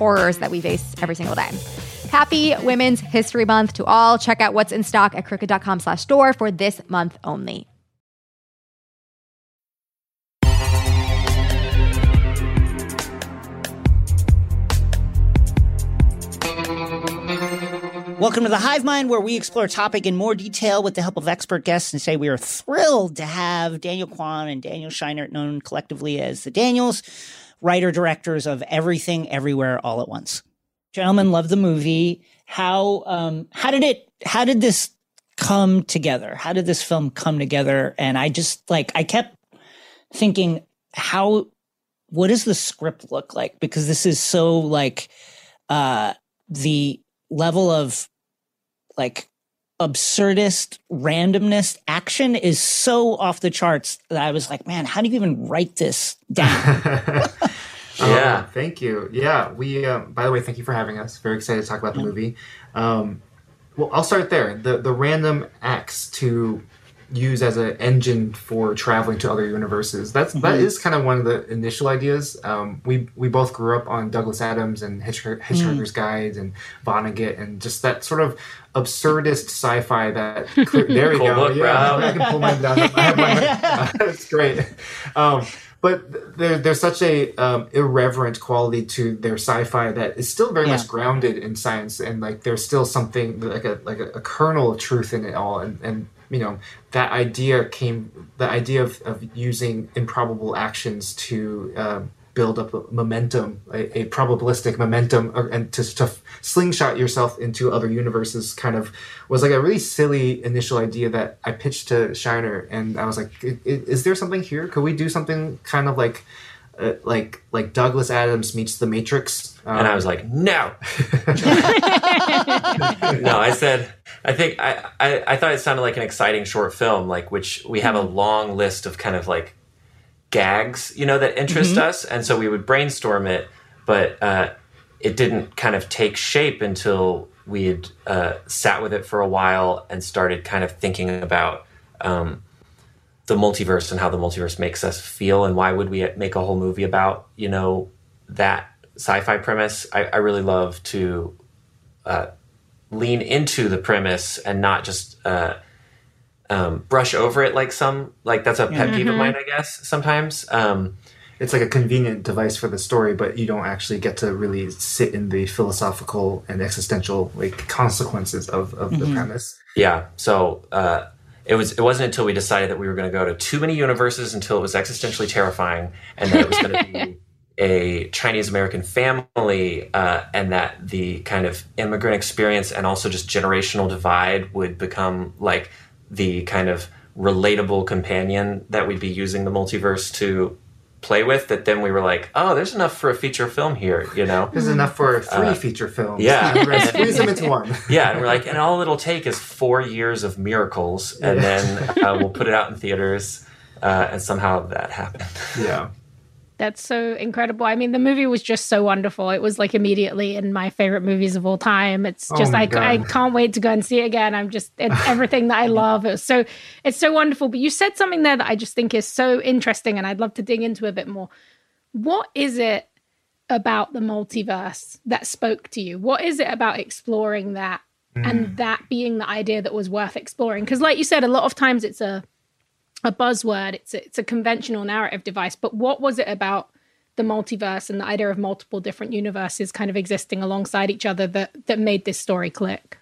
horrors that we face every single day. Happy Women's History Month to all. Check out what's in stock at crooked.com slash store for this month only. Welcome to the Hive Mind, where we explore a topic in more detail with the help of expert guests and say we are thrilled to have Daniel Kwan and Daniel Scheinert, known collectively as the Daniels, writer directors of Everything Everywhere All at Once. Gentlemen, love the movie. How um, how did it? How did this come together? How did this film come together? And I just like I kept thinking, how what does the script look like? Because this is so like uh, the level of like absurdist randomness action is so off the charts that I was like, man, how do you even write this down? yeah, um, thank you. Yeah, we. Uh, by the way, thank you for having us. Very excited to talk about the movie. Um, well, I'll start there. The the random acts to use as an engine for traveling to other universes. That's mm-hmm. that is kind of one of the initial ideas. Um, we we both grew up on Douglas Adams and Hitchhiker's mm. Guide and Vonnegut and just that sort of absurdist sci-fi that there we cool go. Book, yeah, I can pull mine down. I. That's great. Um, but there, there's such a um, irreverent quality to their sci-fi that is still very yeah. much grounded in science and like there's still something like a like a, a kernel of truth in it all and and you know that idea came the idea of, of using improbable actions to uh, build up a momentum a, a probabilistic momentum or, and to, to slingshot yourself into other universes kind of was like a really silly initial idea that i pitched to Scheinert and i was like is there something here could we do something kind of like uh, like like Douglas Adams meets the Matrix. Um, and I was like, no, no. I said, I think I, I, I thought it sounded like an exciting short film, like which we have a mm-hmm. long list of kind of like gags, you know, that interest mm-hmm. us, and so we would brainstorm it, but uh, it didn't kind of take shape until we had uh, sat with it for a while and started kind of thinking about. Um, the multiverse and how the multiverse makes us feel and why would we make a whole movie about you know that sci-fi premise, I, I really love to uh, lean into the premise and not just uh, um, brush over it like some like that's a pet mm-hmm. peeve of mine, I guess. Sometimes um, it's like a convenient device for the story, but you don't actually get to really sit in the philosophical and existential like consequences of, of mm-hmm. the premise. Yeah. So uh, it was it wasn't until we decided that we were going to go to too many universes until it was existentially terrifying, and that it was going to be a Chinese American family, uh, and that the kind of immigrant experience and also just generational divide would become like the kind of relatable companion that we'd be using the multiverse to play with that then we were like oh there's enough for a feature film here you know? There's enough for three uh, feature films. yeah. Squeeze them into one. Yeah and we're like and all it'll take is four years of miracles and yeah. then uh, we'll put it out in theaters uh, and somehow that happened. Yeah that's so incredible. I mean, the movie was just so wonderful. It was like immediately in my favorite movies of all time. It's oh just oh I, I can't wait to go and see it again. I'm just it's everything that I love. It was so it's so wonderful. But you said something there that I just think is so interesting, and I'd love to dig into a bit more. What is it about the multiverse that spoke to you? What is it about exploring that mm. and that being the idea that was worth exploring? Because, like you said, a lot of times it's a a buzzword. It's a, it's a conventional narrative device. But what was it about the multiverse and the idea of multiple different universes kind of existing alongside each other that that made this story click?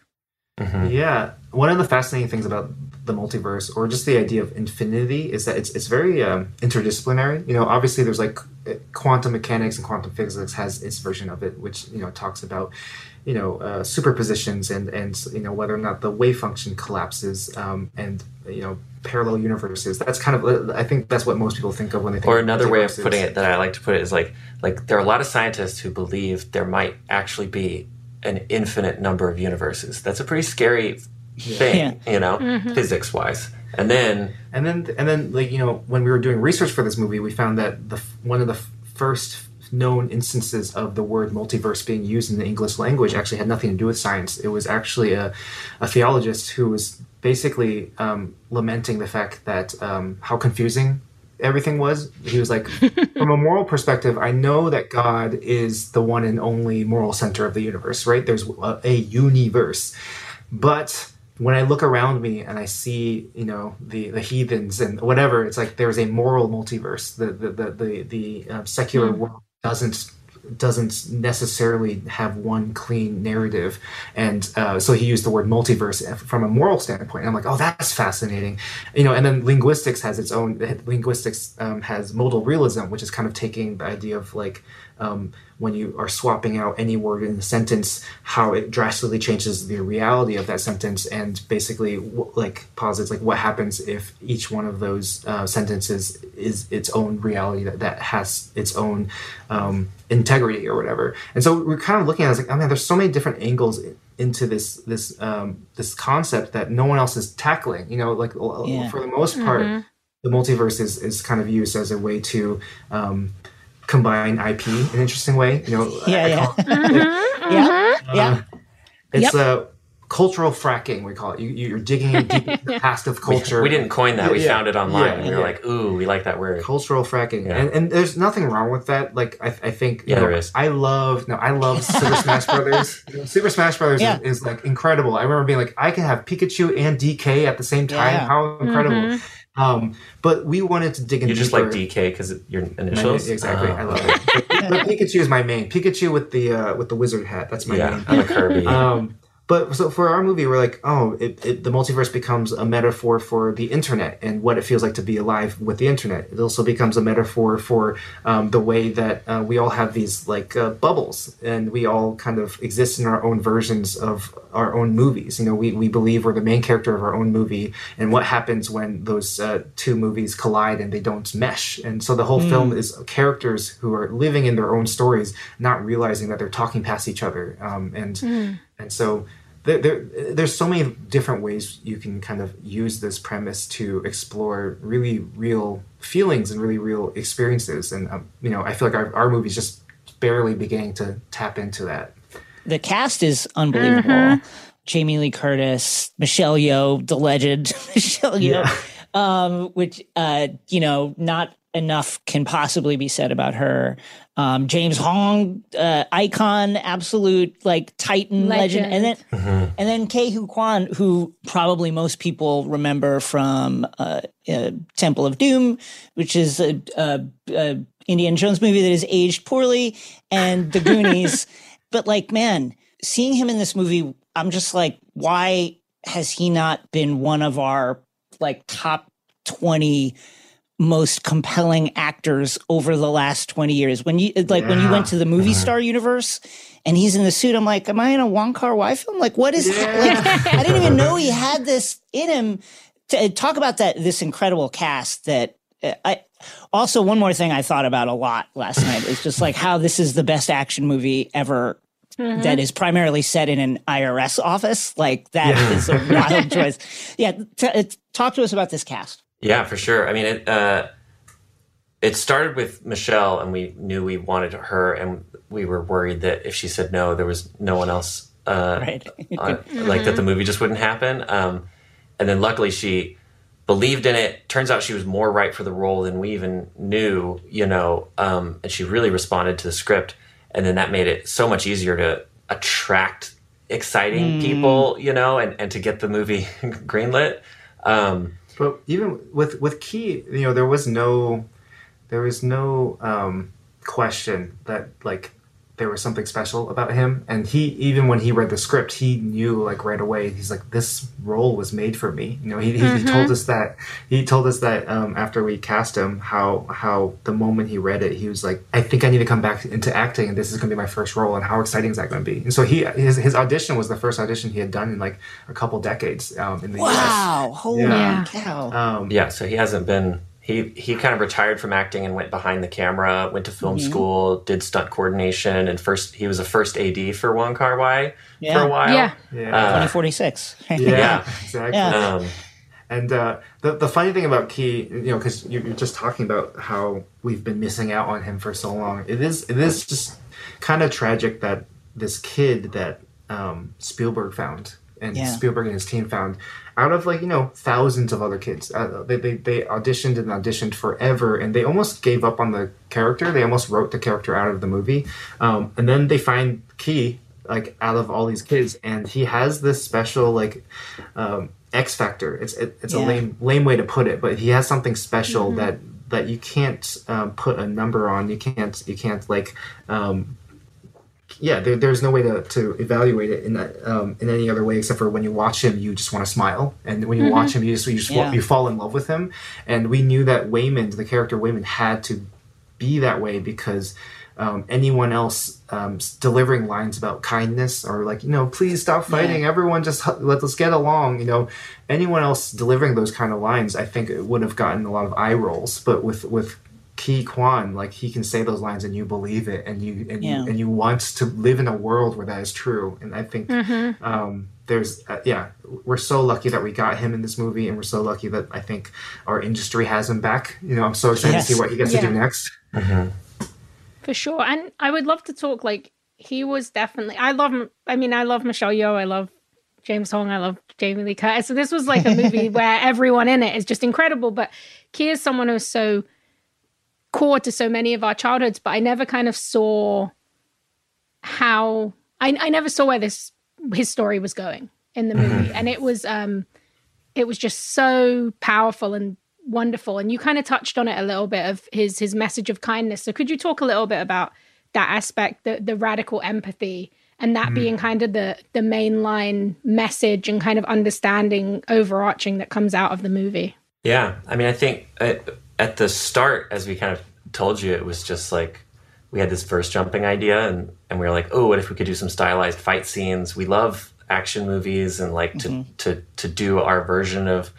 Mm-hmm. Yeah, one of the fascinating things about the multiverse, or just the idea of infinity, is that it's it's very um, interdisciplinary. You know, obviously there's like quantum mechanics and quantum physics has its version of it, which you know talks about you know uh, superpositions and and you know whether or not the wave function collapses um, and you know parallel universes. That's kind of I think that's what most people think of when they think. Or another way of putting it that I like to put it is like like there are a lot of scientists who believe there might actually be an infinite number of universes. That's a pretty scary thing, yeah. you know, mm-hmm. physics wise. And then and then and then like you know when we were doing research for this movie, we found that the one of the first known instances of the word multiverse being used in the English language actually had nothing to do with science. It was actually a, a theologist who was basically um, lamenting the fact that um, how confusing everything was. He was like, from a moral perspective, I know that God is the one and only moral center of the universe, right? There's a, a universe. But when I look around me and I see, you know, the, the heathens and whatever, it's like there's a moral multiverse. The the the the, the uh, secular mm. world doesn't doesn't necessarily have one clean narrative. And uh, so he used the word multiverse from a moral standpoint. And I'm like, oh, that's fascinating. You know, and then linguistics has its own, linguistics um, has modal realism, which is kind of taking the idea of like, um, when you are swapping out any word in a sentence, how it drastically changes the reality of that sentence, and basically like posits like what happens if each one of those uh, sentences is its own reality that, that has its own um, integrity or whatever. And so we're kind of looking at it like, oh man, there's so many different angles into this this um, this concept that no one else is tackling. You know, like yeah. for the most part. Mm-hmm. The multiverse is, is kind of used as a way to um, combine IP in an interesting way. You know, yeah, yeah. mm-hmm, yeah, uh, yeah. It's a uh, cultural fracking. We call it. You, are digging deep into the past of culture. We, we didn't coin that. We yeah, found it online, yeah, and we were like, "Ooh, we like that word." Cultural fracking, and, and there's nothing wrong with that. Like, I, I think yeah, know, there is. I love no, I love Super Smash Brothers. Super Smash Brothers is, is, like incredible. I remember being like, I can have Pikachu and DK at the same time. How incredible! Mm-hmm. Um, but we wanted to dig into. You just like DK because your initials. My, exactly, I love it. But, but, Pikachu is my main. Pikachu with the uh, with the wizard hat. That's my yeah, main. I'm a Kirby. um, but so for our movie, we're like, oh, it, it, the multiverse becomes a metaphor for the internet and what it feels like to be alive with the internet. It also becomes a metaphor for um, the way that uh, we all have these like uh, bubbles and we all kind of exist in our own versions of our own movies. You know, we, we believe we're the main character of our own movie and what happens when those uh, two movies collide and they don't mesh. And so the whole mm. film is characters who are living in their own stories, not realizing that they're talking past each other. Um, and mm. And so there, there, there's so many different ways you can kind of use this premise to explore really real feelings and really real experiences. And um, you know, I feel like our, our movie's just barely beginning to tap into that. The cast is unbelievable. Mm-hmm. Jamie Lee Curtis, Michelle Yeoh, the legend Michelle Yeoh, yeah. um, which uh, you know, not enough can possibly be said about her. Um, James Hong, uh, icon, absolute like Titan legend, legend. and then mm-hmm. and then Ke Huy Quan, who probably most people remember from uh, uh, Temple of Doom, which is a, a, a Indiana Jones movie that is aged poorly, and The Goonies. but like, man, seeing him in this movie, I'm just like, why has he not been one of our like top 20 most compelling actors over the last 20 years. When you like yeah. when you went to the movie uh-huh. star universe and he's in the suit, I'm like, am I in a Wong Kar Wai film? Like, what is yeah. like I didn't even know he had this in him. To, uh, talk about that this incredible cast that uh, I also one more thing I thought about a lot last night is just like how this is the best action movie ever Mm-hmm. That is primarily set in an IRS office. Like that yeah. is a wild choice. Yeah, t- talk to us about this cast. Yeah, for sure. I mean, it uh, it started with Michelle, and we knew we wanted her, and we were worried that if she said no, there was no one else, uh, right. on, mm-hmm. like that the movie just wouldn't happen. Um, and then luckily she believed in it. Turns out she was more right for the role than we even knew, you know, um, and she really responded to the script. And then that made it so much easier to attract exciting mm. people, you know, and, and to get the movie greenlit. Um, but even with with Ke, you know, there was no there was no um, question that like there was something special about him and he even when he read the script he knew like right away he's like this role was made for me you know he, mm-hmm. he told us that he told us that um, after we cast him how how the moment he read it he was like i think i need to come back into acting and this is going to be my first role and how exciting is that going to be and so he his, his audition was the first audition he had done in like a couple decades um, in the wow. us wow holy yeah. cow um, yeah so he hasn't been he he kind of retired from acting and went behind the camera, went to film mm-hmm. school, did stunt coordination, and first he was a first AD for Wong Kar Wai yeah. for a while. Yeah, yeah. Uh, twenty forty six. Yeah, exactly. Yeah. Um, and uh, the the funny thing about Ke, you know, because you're just talking about how we've been missing out on him for so long. It is it is just kind of tragic that this kid that um, Spielberg found and yeah. Spielberg and his team found out of like you know thousands of other kids. Uh, they, they, they auditioned and auditioned forever and they almost gave up on the character. They almost wrote the character out of the movie. Um, and then they find Ke like out of all these kids and he has this special like um, x factor. It's it, it's yeah. a lame lame way to put it but he has something special mm-hmm. that that you can't um, put a number on. You can't you can't like um, yeah, there, there's no way to, to evaluate it in that um, in any other way except for when you watch him, you just want to smile, and when you mm-hmm. watch him, you just you just yeah. you fall in love with him. And we knew that Waymond, the character Waymond, had to be that way because um, anyone else um, delivering lines about kindness or like you know please stop fighting yeah. everyone just let us get along you know anyone else delivering those kind of lines i think it would have gotten a lot of eye rolls but with with Ke Quan, like he can say those lines and you believe it and you and yeah. you and you want to live in a world where that is true. And I think mm-hmm. um, there's uh, yeah, we're so lucky that we got him in this movie, and we're so lucky that I think our industry has him back. You know, I'm so excited yes. to see what he gets yeah. to do next. Mm-hmm. For sure, and I would love to talk like he was definitely. I love. Him. I mean, I love Michelle Yeoh. I love James Hong. I love Jamie Lee Curtis. So this was like a movie where everyone in it is just incredible. But Ke is someone who's so core to so many of our childhoods, but I never kind of saw how I, I never saw where this his story was going in the movie. Mm-hmm. And it was um it was just so powerful and wonderful. And you kind of touched on it a little bit of his his message of kindness. So could you talk a little bit about that aspect, the the radical empathy and that being kind of the the mainline message and kind of understanding overarching that comes out of the movie? Yeah, I mean, I think uh, at the start, as we kind of told you, it was just like we had this verse jumping idea, and and we were like, oh, what if we could do some stylized fight scenes? We love action movies, and like to mm-hmm. to to do our version of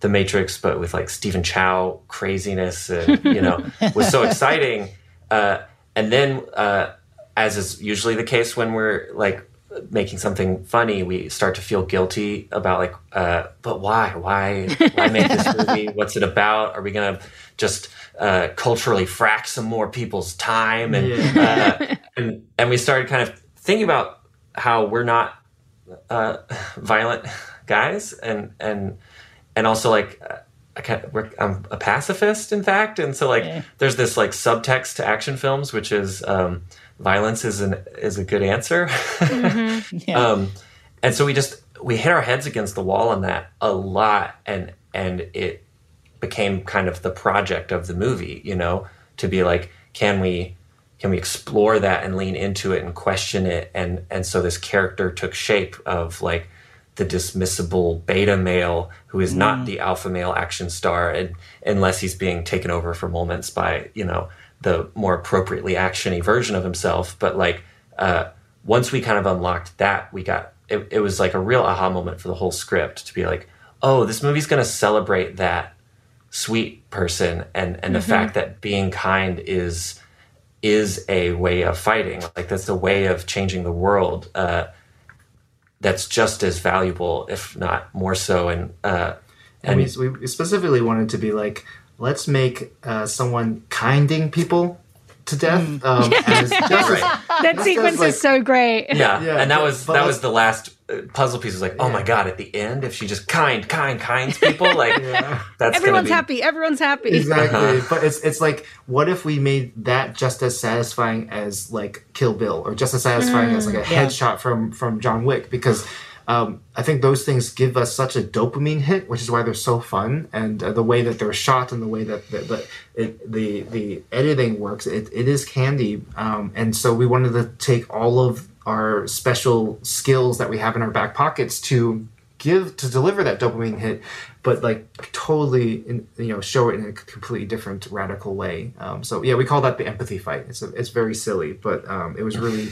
the Matrix, but with like Stephen Chow craziness, and you know, was so exciting. Uh, and then, uh, as is usually the case when we're like making something funny, we start to feel guilty about like, uh, but why? Why? Why make this movie? What's it about? Are we gonna just uh, culturally frack some more people's time? And, yeah. uh, and and we started kind of thinking about how we're not uh, violent guys, and and and also like I'm a pacifist, in fact, and so like yeah. there's this like subtext to action films, which is um, violence is an is a good answer. Mm-hmm. yeah. um, and so we just we hit our heads against the wall on that a lot, and and it became kind of the project of the movie, you know, to be like, can we can we explore that and lean into it and question it and and so this character took shape of like the dismissible beta male who is mm. not the alpha male action star and, unless he's being taken over for moments by you know the more appropriately actiony version of himself but like uh, once we kind of unlocked that we got it, it was like a real aha moment for the whole script to be like oh this movie's going to celebrate that sweet person and and mm-hmm. the fact that being kind is is a way of fighting like that's a way of changing the world uh, that's just as valuable, if not more so. And uh, and, and we, we specifically wanted to be like, let's make uh, someone kinding people to death. Mm. Um, as, right. that sequence like, is so great. Yeah, yeah and that was that was the last uh, puzzle piece. Was like, oh my god! At the end, if she just kind, kind, kinds people, like yeah. that's everyone's be... happy. Everyone's happy. Exactly. Uh-huh. But it's it's like, what if we made that just as satisfying as like Kill Bill, or just as satisfying mm, as like a yeah. headshot from from John Wick? Because um, I think those things give us such a dopamine hit, which is why they're so fun. And uh, the way that they're shot and the way that the the, it, the, the editing works, it, it is candy. Um, and so we wanted to take all of our special skills that we have in our back pockets to give to deliver that dopamine hit but like totally in, you know show it in a completely different radical way. Um, so yeah we call that the empathy fight. It's a, it's very silly but um, it was really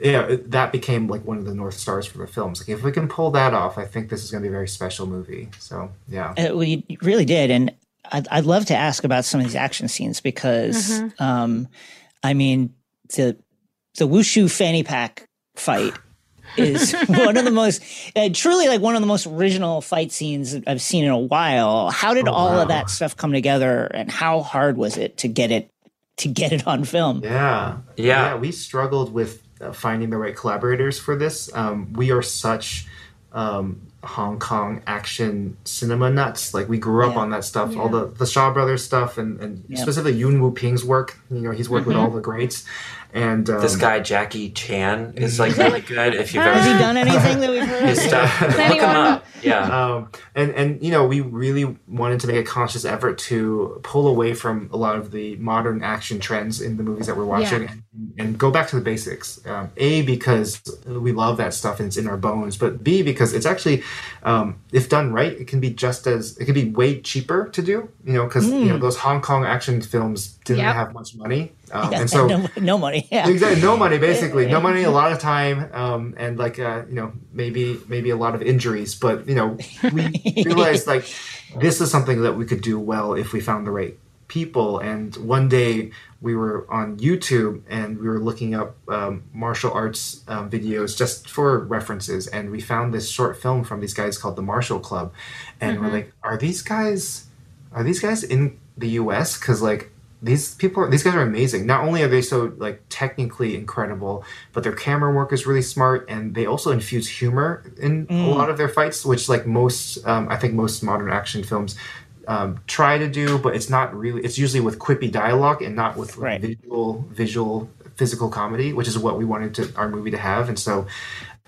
yeah it, that became like one of the north stars for the films. Like if we can pull that off i think this is going to be a very special movie. So yeah. Uh, well really did and I'd, I'd love to ask about some of these action scenes because mm-hmm. um, i mean the the wushu fanny pack fight is one of the most uh, truly like one of the most original fight scenes I've seen in a while. How did oh, all wow. of that stuff come together and how hard was it to get it to get it on film? Yeah. Yeah. yeah we struggled with uh, finding the right collaborators for this. Um, we are such um, Hong Kong action cinema nuts. Like we grew up yeah. on that stuff, yeah. all the the Shaw Brothers stuff, and and yep. specifically Yuen Woo-ping's work. You know, he's worked mm-hmm. with all the greats. And um, this guy Jackie Chan is like really good. If you've ever has he done anything that we've heard his stuff, look him up. Yeah, um, and and you know we really wanted to make a conscious effort to pull away from a lot of the modern action trends in the movies that we're watching yeah. and, and, go back to the basics. Um, a because we love that stuff and it's in our bones, but B because it's actually um, if done right, it can be just as it can be way cheaper to do. You know, because mm. you know hmm. those Hong Kong action films didn't yep. have much money, um, yeah, and so no, no, money. Yeah, exactly, no money. Basically, no money. A lot of time, um, and like uh, you know, maybe maybe a lot of injuries. But you know, we realized like this is something that we could do well if we found the right people. And one day we were on YouTube and we were looking up um, martial arts um, videos just for references, and we found this short film from these guys called the Martial Club, and mm-hmm. we're like, are these guys? Are these guys in the U.S. Because like these people are, these guys are amazing not only are they so like technically incredible but their camera work is really smart and they also infuse humor in mm. a lot of their fights which like most um, i think most modern action films um, try to do but it's not really it's usually with quippy dialogue and not with right. visual visual physical comedy which is what we wanted to our movie to have and so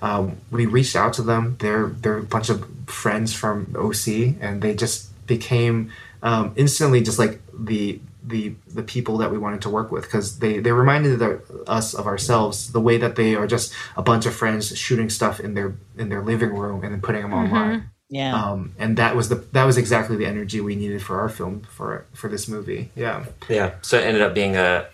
um, we reached out to them they're they're a bunch of friends from oc and they just became um, instantly just like the the the people that we wanted to work with because they they reminded the, us of ourselves the way that they are just a bunch of friends shooting stuff in their in their living room and then putting them mm-hmm. online. Yeah. Um, and that was the that was exactly the energy we needed for our film for for this movie. Yeah. Yeah. So it ended up being a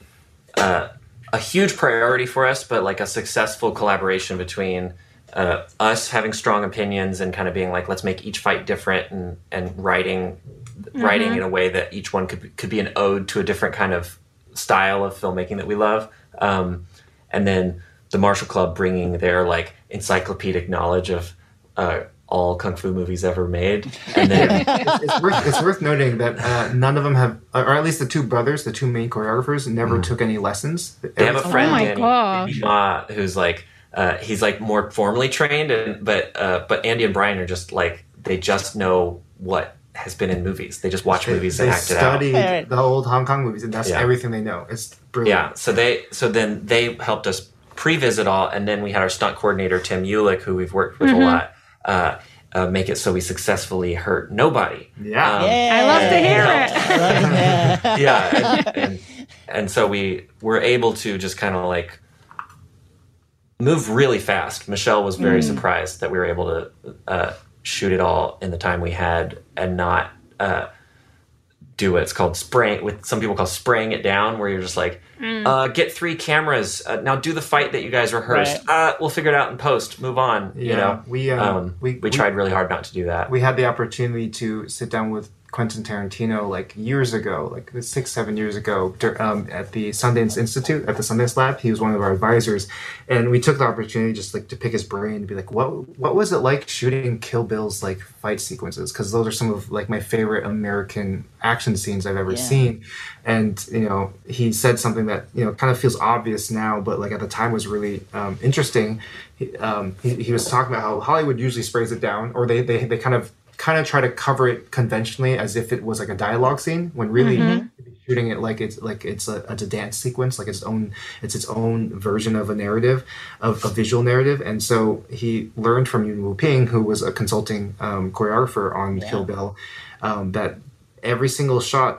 a, a huge priority for us but like a successful collaboration between uh, us having strong opinions and kind of being like let's make each fight different and and writing mm-hmm. writing in a way that each one could be, could be an ode to a different kind of style of filmmaking that we love. Um, and then the Martial Club bringing their like encyclopedic knowledge of uh, all kung fu movies ever made. And then it's, it's, worth, it's, worth, noting that uh, none of them have, or at least the two brothers, the two main choreographers, never mm. took any lessons. They have a friend, oh Danny, Ma, who's like. Uh, he's like more formally trained, and but uh, but Andy and Brian are just like they just know what has been in movies. They just watch they, movies they and act it out. They studied the old Hong Kong movies, and that's Yeah. everything they know. It's brilliant. Yeah. So they so then they helped us pre-visit all, and then we had our stunt coordinator Tim Eulich, who we've worked with a lot, uh, uh, make it so we successfully hurt nobody. Yeah. Um, Yeah. I love to hear it. yeah. yeah, and, and and so we were able to just kind of like move really fast. Michelle was very surprised that we were able to uh, shoot it all in the time we had and not uh, do what's called spraying. With some people call spraying it down, where you're just like, uh, get three cameras uh, now. Do the fight that you guys rehearsed. Uh, we'll figure it out in post. Move on. You Yeah, know, we, um, um, we- we we- tried really hard not to do that. we had the opportunity to sit down with Quentin Tarantino like years ago, like six, seven years ago, um, at the Sundance Institute, at the Sundance Lab. He was one of our advisors, and we took the opportunity just like to pick his brain and be like, what what was it like shooting Kill Bill's like fight sequences? Because those are some of like my favorite American action scenes I've ever Yeah. seen. And you know, he said something that you know kind of feels obvious now, but like at the time was really um, interesting. He, um, he, he was talking about how Hollywood usually sprays it down, or they they, they kind of kind of try to cover it conventionally as if it was like a dialogue scene, when really Mm-hmm. shooting it like it's like it's a, it's a dance sequence, like its own it's its own version of a narrative, of a visual narrative. And so he learned from Yuen Woo-ping, who was a consulting um, choreographer on Kill Bill, um, that every single shot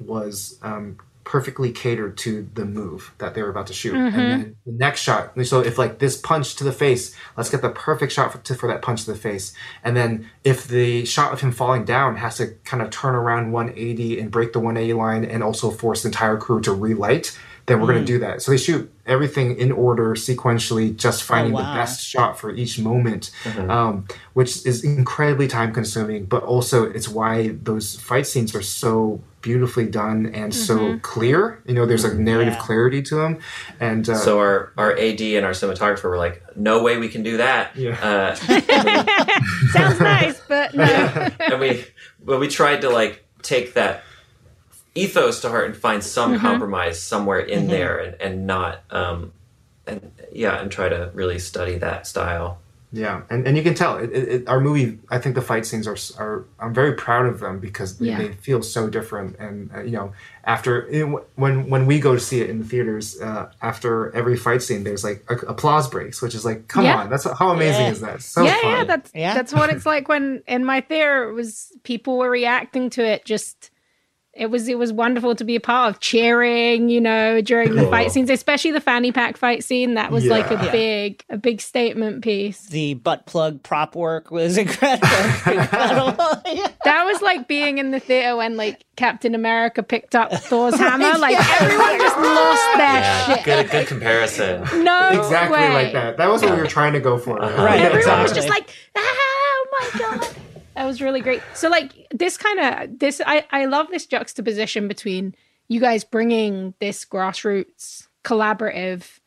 was um, perfectly catered to the move that they were about to shoot. And mm-hmm. then the next shot, so if like this punch to the face, let's get the perfect shot for, to, for that punch to the face. And then if the shot of him falling down has to kind of turn around 180 and break the 180 line and also force the entire crew to relight, then we're going to do that. So they shoot everything in order sequentially, just finding wow. the best shot for each moment, um, which is incredibly time consuming. But also, it's why those fight scenes are so beautifully done and so clear. You know, there's a narrative Yeah. clarity to them. And uh, So our, our AD and our cinematographer were like, no way we can do that. Yeah. Uh, Sounds nice, but no. and we well we tried to like take that ethos to heart and find some Mm-hmm. compromise somewhere in there and, and not um and yeah and try to really study that style Yeah, and, and you can tell it, it, it, our movie. I think the fight scenes are are I'm very proud of them because they, Yeah. they feel so different. And uh, you know, after you know, when when we go to see it in the theaters, uh, after every fight scene, there's like a, applause breaks, which is like, come Yeah. on, that's how amazing Yeah. is that? So yeah, fun. yeah, that's Yeah. that's what it's like when in my theater it was people were reacting to it just it was it was wonderful to be a part of cheering, you know, during the fight scenes, especially the fanny pack fight scene. That was like a Yeah. big a big statement piece. The butt plug prop work was incredible. incredible. Yeah. That was like being in the theater when like Captain America picked up Thor's hammer. Like everyone just lost their yeah shit. good good comparison No exactly way. like that. That was what we were trying to go for. Uh-huh. Right, everyone was just like oh my god that was really great. So like this kind of this i i love this juxtaposition between you guys bringing this grassroots collaborative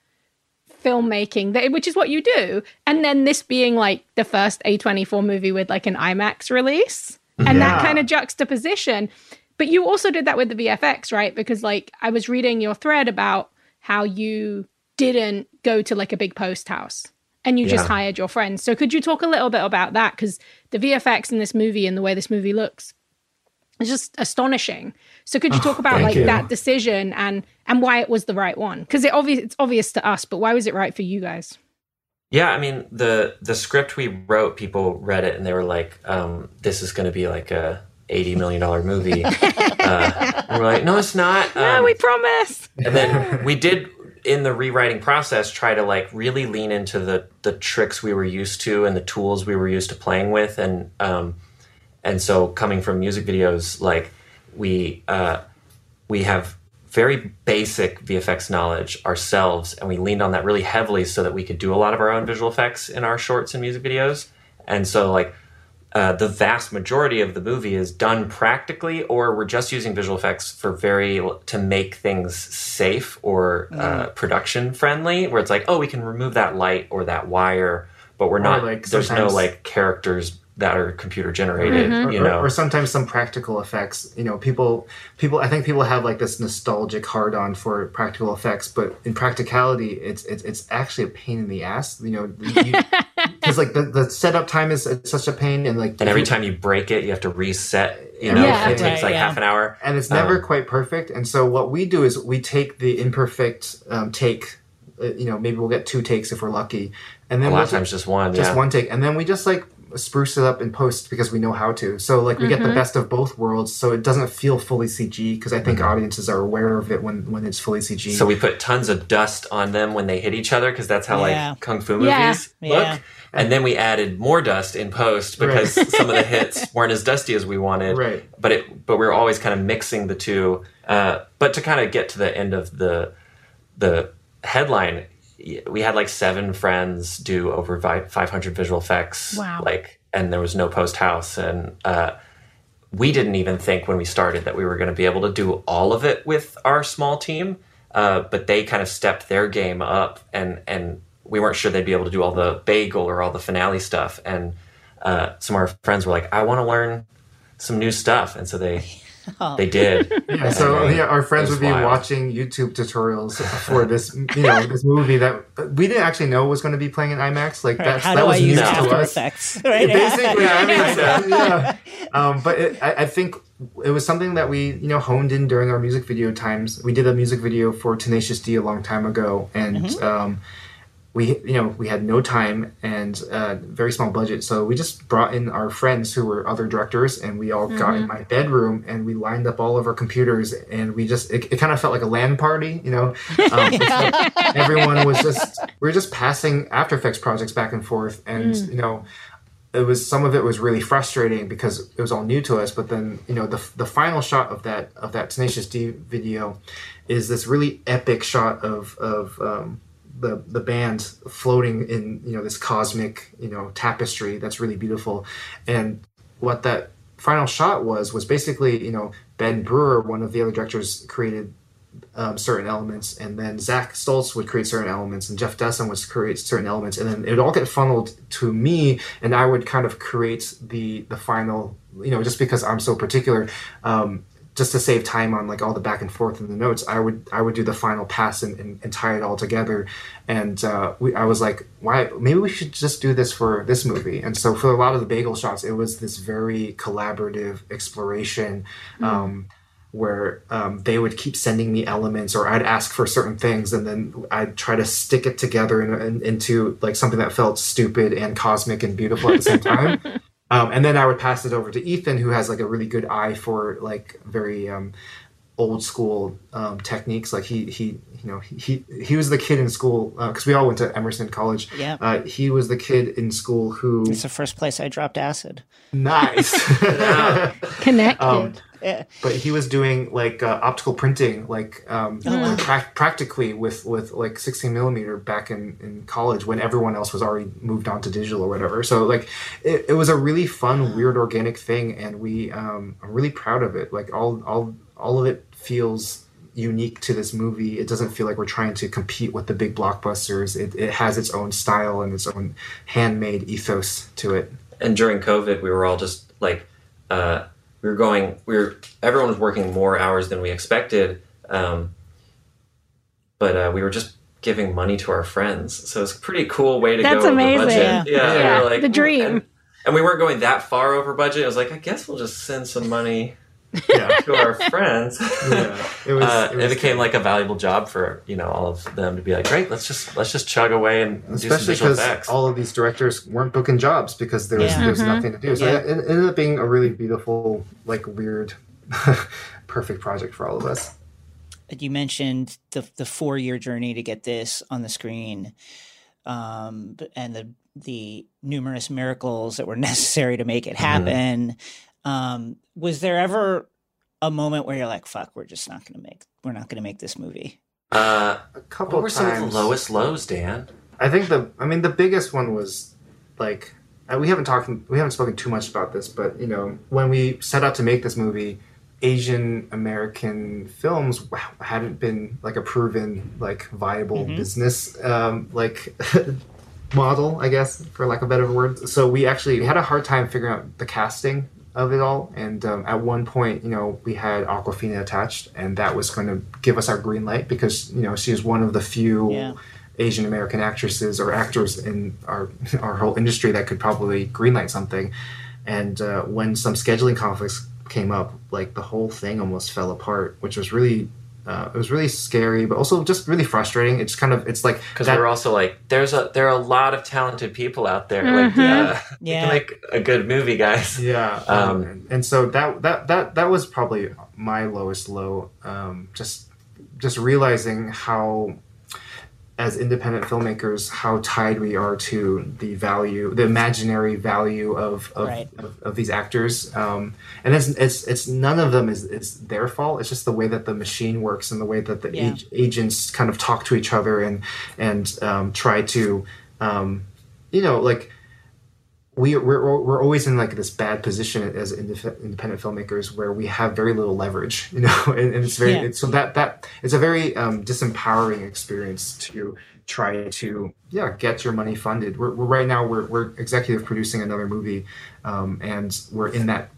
filmmaking that, which is what you do and then this being like the first a24 movie with like an imax release and that kind of juxtaposition. But you also did that with the vfx right? Because like i was reading your thread about how you didn't go to like a big post house and you just hired your friends. So could you talk a little bit about that? Because the VFX in this movie and the way this movie looks is just astonishing. So could you talk about like you. that decision and and why it was the right one? Because it obvious it's obvious to us, but why was it right for you guys? yeah i mean the the script we wrote people read it and they were like um this is going to be like a 80 million dollar movie uh, we're like no it's not no, Um, we promise. and then we did in the rewriting process try to like really lean into the the tricks we were used to and the tools we were used to playing with. And um and so coming from music videos like we uh we have very basic VFX knowledge ourselves and we leaned on that really heavily so that we could do a lot of our own visual effects in our shorts and music videos. And so like uh, the vast majority of the movie is done practically, or we're just using visual effects for very to make things safe or uh, production friendly. Where it's like, oh, we can remove that light or that wire, but we're not. like there's no like characters that are computer generated. Mm-hmm. You know, or, or, sometimes some practical effects. You know, people people I think people have like this nostalgic hard on for practical effects, but in practicality, it's it's, it's actually a pain in the ass. You know, because like the, the setup time is such a pain, and like and every time you break it, you have to reset. You know, yeah, it takes right, like yeah. half an hour, and it's never um, quite perfect. And so what we do is we take the imperfect um, take uh, you know maybe we'll get two takes if we're lucky and then a lot we'll of times just one just yeah. one take and then we just like spruce it up in post because we know how to so like we mm-hmm. get the mm-hmm. best of both worlds so it doesn't feel fully cg because i think mm-hmm. audiences are aware of it when when it's fully cg so we put tons of dust on them when they hit each other because that's how yeah. like kung fu movies yeah. look yeah. and then we added more dust in post because right. some of the hits weren't as dusty as we wanted right but it but we are always kind of mixing the two uh, but to kind of get to the end of the the headline we had like seven friends do over 500 visual effects wow. like and there was no post house and uh, we didn't even think when we started that we were going to be able to do all of it with our small team uh, but they kind of stepped their game up and and we weren't sure they'd be able to do all the bagel or all the finale stuff and uh, some of our friends were like i want to learn some new stuff and so they Oh. They did. Yeah, so yeah, our friends would be wild. watching YouTube tutorials for this, you know, this movie that we didn't actually know was going to be playing in IMAX. Like right, how that do was I use After Effects? Right? Basically, I mean, yeah. Um, but it, I, I think it was something that we you know honed in during our music video times. We did a music video for Tenacious D a long time ago, and mm-hmm. um, we you know we had no time and a very small budget so we just brought in our friends who were other directors and we all mm-hmm. got in mm-hmm. my bedroom and we lined up all of our computers and we just it, it kind of felt like a LAN party you know um, like everyone was just we were just passing after effects projects back and forth and mm. you know it was some of it was really frustrating because it was all new to us but then you know the, the final shot of that of that tenacious d video is this really epic shot of of um, the the band floating in you know this cosmic you know tapestry that's really beautiful. And what that final shot was was basically you know ben brewer one of the other directors created um, certain elements. And then zach stoltz would create certain elements and jeff desson would create certain elements. And then it would all get funneled to me and i would kind of create the the final you know just because i'm so particular. Um, just to save time on like all the back and forth in the notes, I would I would do the final pass and, and, and tie it all together. And uh, we, I was like, why? Maybe we should just do this for this movie. And so for a lot of the bagel shots, it was this very collaborative exploration. Mm. Um, where um, they would keep sending me elements or I'd ask for certain things and then I'd try to stick it together in, in, into like something that felt stupid and cosmic and beautiful at the same time. Um, and then I would pass it over to Ethan, who has like a really good eye for like very um, old school um, techniques. Like he he you know he he was the kid in school because uh, we all went to Emerson College. Yeah, uh, he was the kid in school who. It's the first place I dropped acid. Nice. Connected. Um, but he was doing like uh, optical printing, like um, oh, pra- practically with with like 16 millimeter back in in college when everyone else was already moved on to digital or whatever. So like it, it was a really fun, weird, organic thing, and we um, I'm really proud of it. Like all all all of it feels unique to this movie. It doesn't feel like we're trying to compete with the big blockbusters. It, it has its own style and its own handmade ethos to it. And during COVID, we were all just like. Uh, we were going we were everyone was working more hours than we expected um, but uh, we were just giving money to our friends. So it's a pretty cool way to That's go amazing. yeah, yeah, yeah. We like, the dream. and, and, we weren't going that far over budget. It was like i guess we'll just send some money yeah. to our friends. yeah, it was. Uh, it, was it became like a valuable job for you know all of them to be like, great, let's just let's just chug away and especially because all of these directors weren't booking jobs because there was yeah. there was mm-hmm. nothing to do. So yeah. it, it ended up being a really beautiful, like weird, perfect project for all of us. You mentioned the the four year journey to get this on the screen, um, and the the numerous miracles that were necessary to make it mm-hmm. happen. Mm-hmm. Um, was there ever a moment where you're like, "Fuck, we're just not going to make we're not going to make this movie"? Uh, a couple. What were times. some of the lowest lows, Dan? I think the I mean the biggest one was like uh, we haven't talked we haven't spoken too much about this, but you know when we set out to make this movie, Asian American films hadn't been like a proven like viable mm-hmm. business. Um, like model, I guess, for lack of a better word. So we actually had a hard time figuring out the casting of it all. And um, at one point, you know, we had Awkwafina attached, and that was going to give us our green light because you know she is one of the few. Yeah. Asian American actresses or actors in our our whole industry that could probably greenlight something. And uh, when some scheduling conflicts came up, like the whole thing almost fell apart, which was really uh, it was really scary, but also just really frustrating. It's kind of it's like because we're also like there's a there are a lot of talented people out there. Mm-hmm. Like uh, yeah, make a good movie, guys. Yeah, um, um, and so that that that that was probably my lowest low. Um, just just realizing how as independent filmmakers how tied we are to the value the imaginary value of of, right. of, of, these actors um, and it's, it's it's none of them is, is their fault it's just the way that the machine works and the way that the yeah. ag- agents kind of talk to each other and and um, try to um, you know like we we're, we're always in like this bad position as independent filmmakers where we have very little leverage you know and, and it's very yeah. it's, so that that it's a very um, disempowering experience to try to yeah get your money funded. We're, we're right now we're, we're executive producing another movie um, and we're in that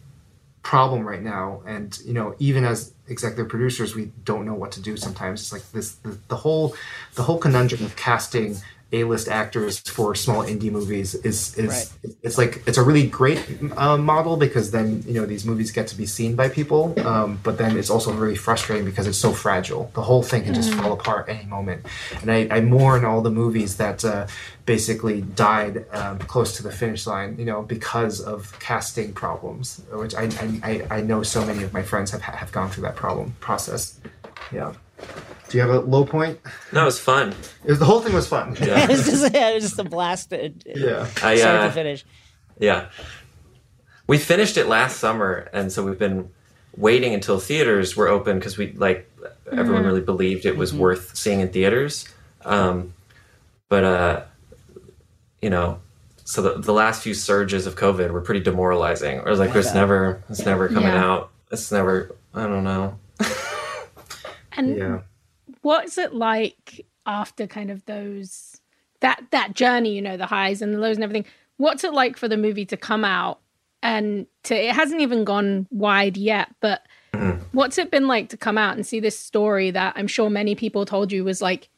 problem right now. And you know even as executive producers we don't know what to do sometimes. It's like this the, the whole the whole conundrum of casting a-list actors for small indie movies is is right. it's like it's a really great uh, model because then you know these movies get to be seen by people um, but then it's also really frustrating because it's so fragile the whole thing can just mm. fall apart any moment and I, I mourn all the movies that uh, basically died um, close to the finish line you know because of casting problems which I, I, I know so many of my friends have have gone through that problem process yeah do you have a low point? No, it was fun. It was, the whole thing was fun. Yeah. it, was just, yeah, it was just a blast. To, yeah. I, start uh, to finish. Yeah. We finished it last summer, and so we've been waiting until theaters were open because we like everyone mm-hmm. really believed it was mm-hmm. worth seeing in theaters. Um, but uh, you know, so the, the last few surges of COVID were pretty demoralizing. It was like, it's never, it's never coming yeah. out. It's never, I don't know. and yeah what's it like after kind of those that that journey, you know, the highs and the lows and everything? What's it like for the movie to come out and to it hasn't even gone wide yet, but mm-hmm. what's it been like to come out and see this story that I'm sure many people told you was like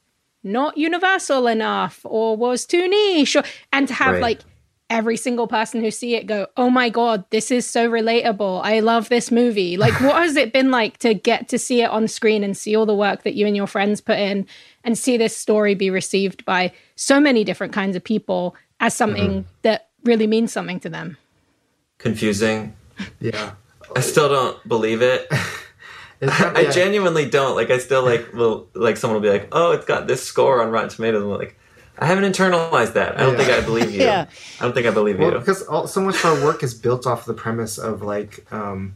not universal enough or was too niche or, and to have right. like every single person who see it go, "Oh my god, this is so relatable. I love this movie." Like what has it been like to get to see it on screen and see all the work that you and your friends put in and see this story be received by so many different kinds of people as something mm-hmm. that really means something to them? Confusing. Yeah. I still don't believe it. I, I genuinely don't. Like I still like will like someone will be like, "Oh, it's got this score on Rotten Tomatoes." I'm like, I haven't internalized that. I don't yeah. think I believe you. yeah. I don't think I believe well, you. Because all, so much of our work is built off the premise of like, um,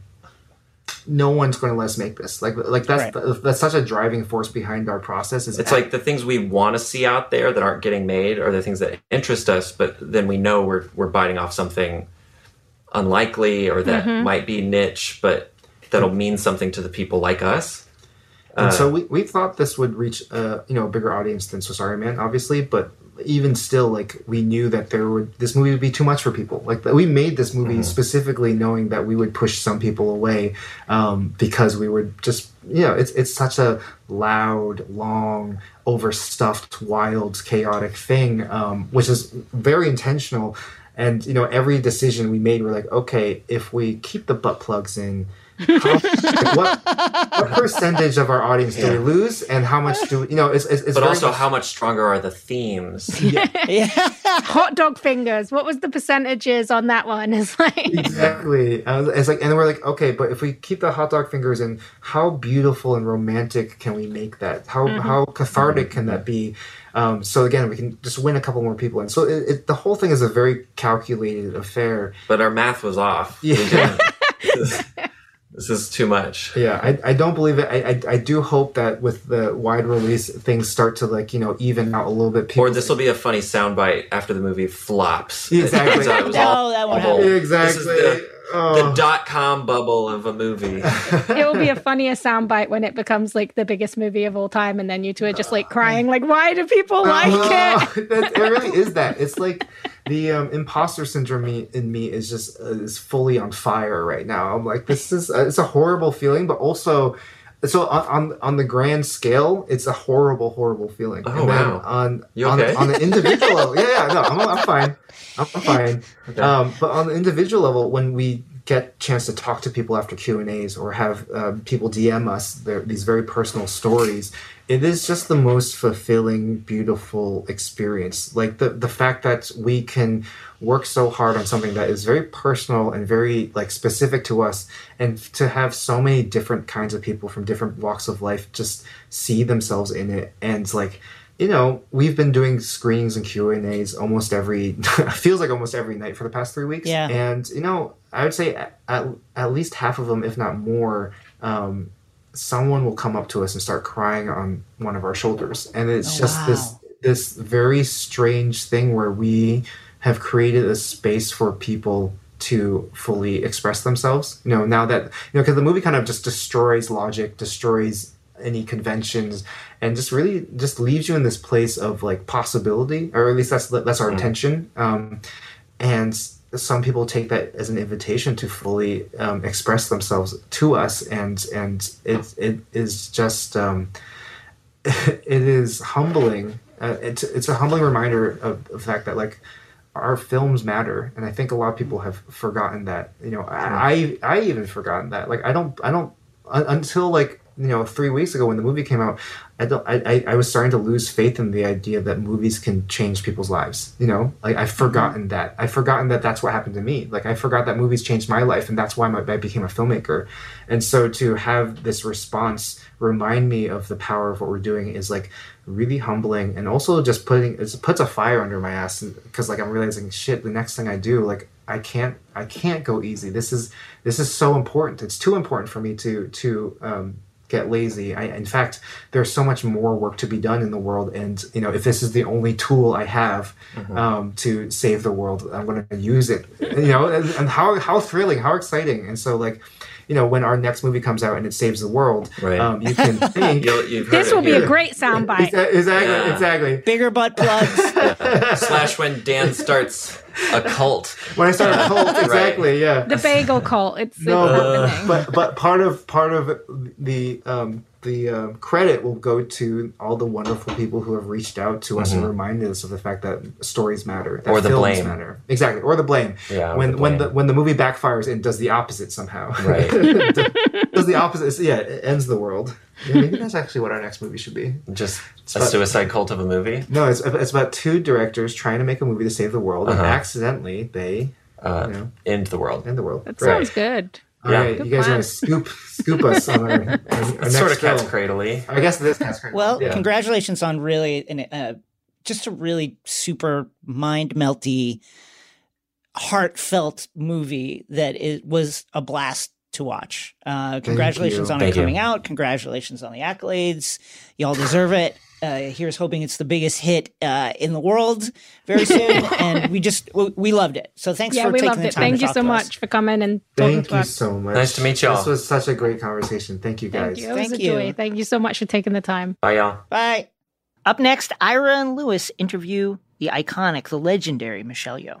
no one's going to let us make this. Like, like that's right. that's such a driving force behind our process. Is it's like the things we want to see out there that aren't getting made, are the things that interest us, but then we know we're we're biting off something unlikely or that mm-hmm. might be niche, but that'll mean something to the people like us. And uh, so we, we thought this would reach a you know a bigger audience than Swiss Army Man, obviously, but even still, like we knew that there would this movie would be too much for people. Like we made this movie mm-hmm. specifically knowing that we would push some people away um, because we would just you know it's it's such a loud, long, overstuffed, wild, chaotic thing, um, which is very intentional. And you know every decision we made, we're like, okay, if we keep the butt plugs in what, what percentage of our audience do we lose, and how much do we, you know? It's, it's, it's but also much, how much stronger are the themes? Yeah. yeah. Hot dog fingers. What was the percentages on that one? It's like exactly. It's like, and we're like, okay, but if we keep the hot dog fingers in, how beautiful and romantic can we make that? How mm-hmm. how cathartic can that be? Um, so again, we can just win a couple more people, and so it, it, the whole thing is a very calculated affair. But our math was off. Yeah. This is too much. Yeah, I, I don't believe it. I, I, I do hope that with the wide release, things start to like you know even out a little bit. People or this will be a funny soundbite after the movie flops. Exactly. no, that won't happen. Exactly. This is the the dot com bubble of a movie. it will be a funnier soundbite when it becomes like the biggest movie of all time, and then you two are just like crying, like, why do people like uh, it? it really is that. It's like the um, imposter syndrome in me is just uh, is fully on fire right now. I'm like, this is uh, it's a horrible feeling, but also so on, on on the grand scale, it's a horrible, horrible feeling. Oh, and wow. on you on, okay? on the individual level, yeah, yeah, no, I'm, I'm fine, I'm, fine. Okay. Um, but on the individual level, when we get chance to talk to people after Q and A's or have uh, people DM us their, these very personal stories, it is just the most fulfilling, beautiful experience. Like the the fact that we can work so hard on something that is very personal and very like specific to us, and to have so many different kinds of people from different walks of life just see themselves in it, and like you know, we've been doing screenings and Q and A's almost every feels like almost every night for the past three weeks. Yeah. And you know, I would say at, at, at least half of them, if not more, um, someone will come up to us and start crying on one of our shoulders and it's oh, just wow. this this very strange thing where we have created a space for people to fully express themselves you know now that you know because the movie kind of just destroys logic destroys any conventions and just really just leaves you in this place of like possibility or at least that's that's our mm. intention um, and some people take that as an invitation to fully um, express themselves to us, and and it it is just um, it is humbling. Uh, it's it's a humbling reminder of the fact that like our films matter, and I think a lot of people have forgotten that. You know, I I even forgotten that. Like I don't I don't until like you know three weeks ago when the movie came out I don't. I, I was starting to lose faith in the idea that movies can change people's lives. You know, like I've forgotten mm-hmm. that. I've forgotten that that's what happened to me. Like I forgot that movies changed my life, and that's why I became a filmmaker. And so to have this response remind me of the power of what we're doing is like really humbling, and also just putting it puts a fire under my ass because like I'm realizing shit. The next thing I do, like I can't I can't go easy. This is this is so important. It's too important for me to to um, get lazy. I, in fact, there's so much more work to be done in the world, and you know, if this is the only tool I have mm-hmm. um, to save the world, I'm going to use it. You know, and, and, how how thrilling, how exciting, and so like. You know, when our next movie comes out and it saves the world, right. um, you can think this will be a great soundbite. Exactly, yeah. exactly. Bigger butt plugs. Slash when Dan starts a cult. When I started a cult, exactly, right. yeah. The bagel cult. It's no, uh, but but part of part of the um, the um, credit will go to all the wonderful people who have reached out to us mm-hmm. and reminded us of the fact that stories matter, that or the blame matter, exactly, or the blame. Yeah, when the blame. when the when the movie backfires and does the opposite somehow, right? does the opposite? Yeah, it ends the world. Yeah, maybe that's actually what our next movie should be. Just it's a about, suicide cult of a movie. No, it's it's about two directors trying to make a movie to save the world, uh-huh. and accidentally they uh, you know, end the world. End the world. That right. sounds good. All yeah. right, you guys want to scoop scoop us on our, our, our next sort of cat's cradley. I guess this cat's cradle. Well, yeah. congratulations on really an, uh, just a really super mind melty, heartfelt movie that it was a blast to watch. Uh, congratulations on Thank it coming you. out. Congratulations on the accolades. Y'all deserve it. Uh, here's hoping it's the biggest hit uh, in the world very soon. and we just we loved it. So thanks yeah, for we taking loved the it. time. Thank you so much for coming and talking Thank to you us. so much. Nice to meet y'all. This was such a great conversation. Thank you guys. Thank you. It Thank a you. joy. Thank you so much for taking the time. Bye y'all. Bye. Up next, Ira and Louis interview the iconic, the legendary Michelle Yeoh.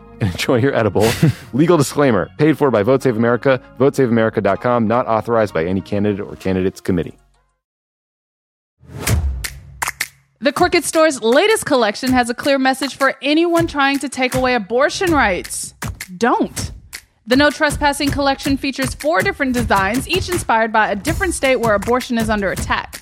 enjoy your edible. Legal disclaimer paid for by Vote Save America, votesaveamerica.com, not authorized by any candidate or candidates committee. The Crooked Store's latest collection has a clear message for anyone trying to take away abortion rights. Don't. The No Trespassing collection features four different designs, each inspired by a different state where abortion is under attack.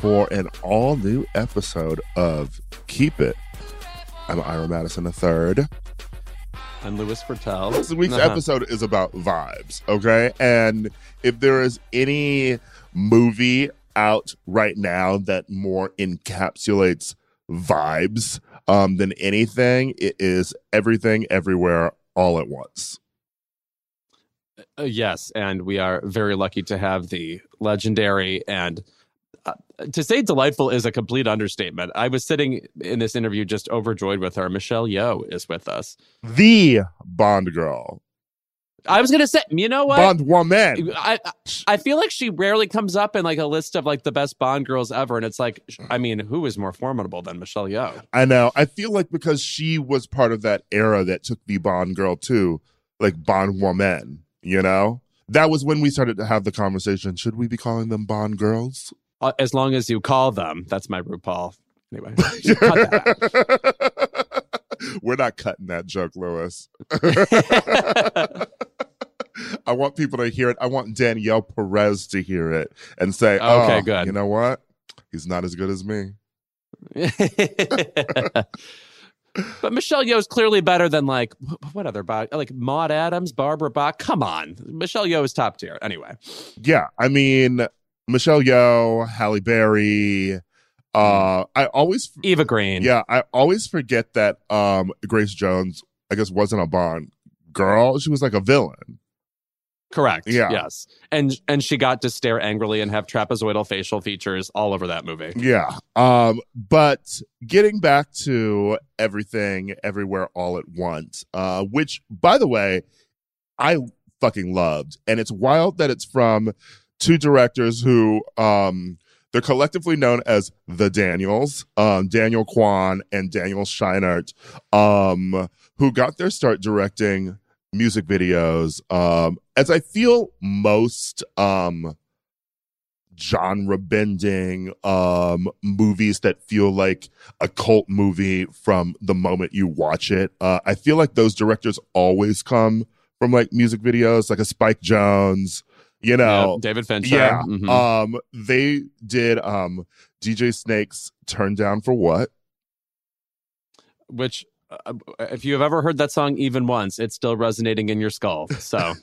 for an all new episode of Keep It. I'm Ira Madison III. I'm Louis Virtel. This week's uh-huh. episode is about vibes, okay? And if there is any movie out right now that more encapsulates vibes um, than anything, it is Everything Everywhere All at Once. Uh, yes, and we are very lucky to have the legendary and uh, to say delightful is a complete understatement. I was sitting in this interview just overjoyed with her. Michelle Yeoh is with us, the Bond girl. I was gonna say, you know what, Bond woman. I I feel like she rarely comes up in like a list of like the best Bond girls ever, and it's like, I mean, who is more formidable than Michelle Yeoh? I know. I feel like because she was part of that era that took the Bond girl to like Bond woman. You know, that was when we started to have the conversation. Should we be calling them Bond girls? Uh, as long as you call them. That's my RuPaul. Anyway, we're not cutting that joke, Louis. I want people to hear it. I want Danielle Perez to hear it and say, "Oh, okay, good. You know what? He's not as good as me." but Michelle Yeoh is clearly better than like what other like Maud Adams, Barbara Bach. Come on, Michelle Yeoh is top tier. Anyway, yeah, I mean Michelle Yeoh, Halle Berry. Uh, I always Eva Green. Yeah, I always forget that um Grace Jones, I guess, wasn't a Bond girl. She was like a villain. Correct. Yeah. Yes. And and she got to stare angrily and have trapezoidal facial features all over that movie. Yeah. Um. But getting back to everything, everywhere, all at once. Uh. Which, by the way, I fucking loved, and it's wild that it's from two directors who um they're collectively known as the Daniels, um, Daniel Kwan and Daniel Scheinert, um, who got their start directing music videos. Um, as I feel most um, genre bending um, movies that feel like a cult movie from the moment you watch it. Uh, I feel like those directors always come from like music videos, like a Spike Jonze, you know, yeah, David Fincher. Yeah. Mm-hmm. Um, they did um DJ Snake's Turn Down for What? Which uh, if you have ever heard that song even once, it's still resonating in your skull. So,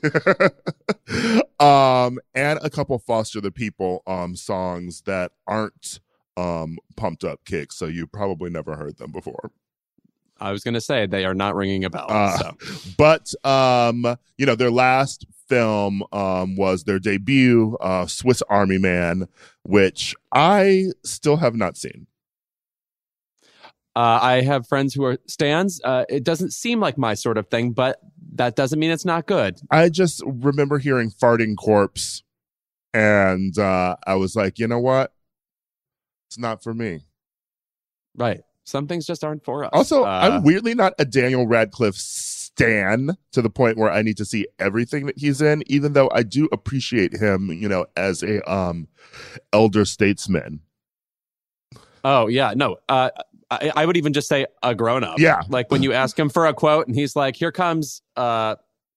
um, and a couple Foster the People um songs that aren't um pumped up kicks, so you probably never heard them before. I was going to say they are not ringing a bell. Uh, so. But um, you know, their last film um, was their debut, uh, Swiss Army Man, which I still have not seen. Uh, I have friends who are stands. Uh, it doesn't seem like my sort of thing, but that doesn't mean it's not good. I just remember hearing farting corpse, and uh, I was like, you know what? It's not for me. Right. Some things just aren't for us. Also, I'm uh, weirdly not a Daniel Radcliffe stan to the point where I need to see everything that he's in, even though I do appreciate him, you know, as a um elder statesman. Oh yeah, no. Uh, I, I would even just say a grown up. Yeah. Like when you ask him for a quote and he's like, "Here comes uh,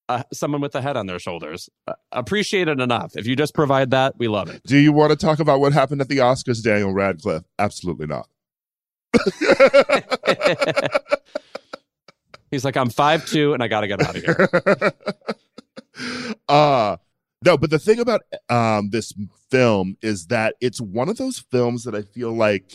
uh someone with a head on their shoulders." Uh, appreciate it enough. If you just provide that, we love it. Do you want to talk about what happened at the Oscars, Daniel Radcliffe? Absolutely not. He's like, I'm five two, and I got to get out of here. uh no, but the thing about um this film is that it's one of those films that I feel like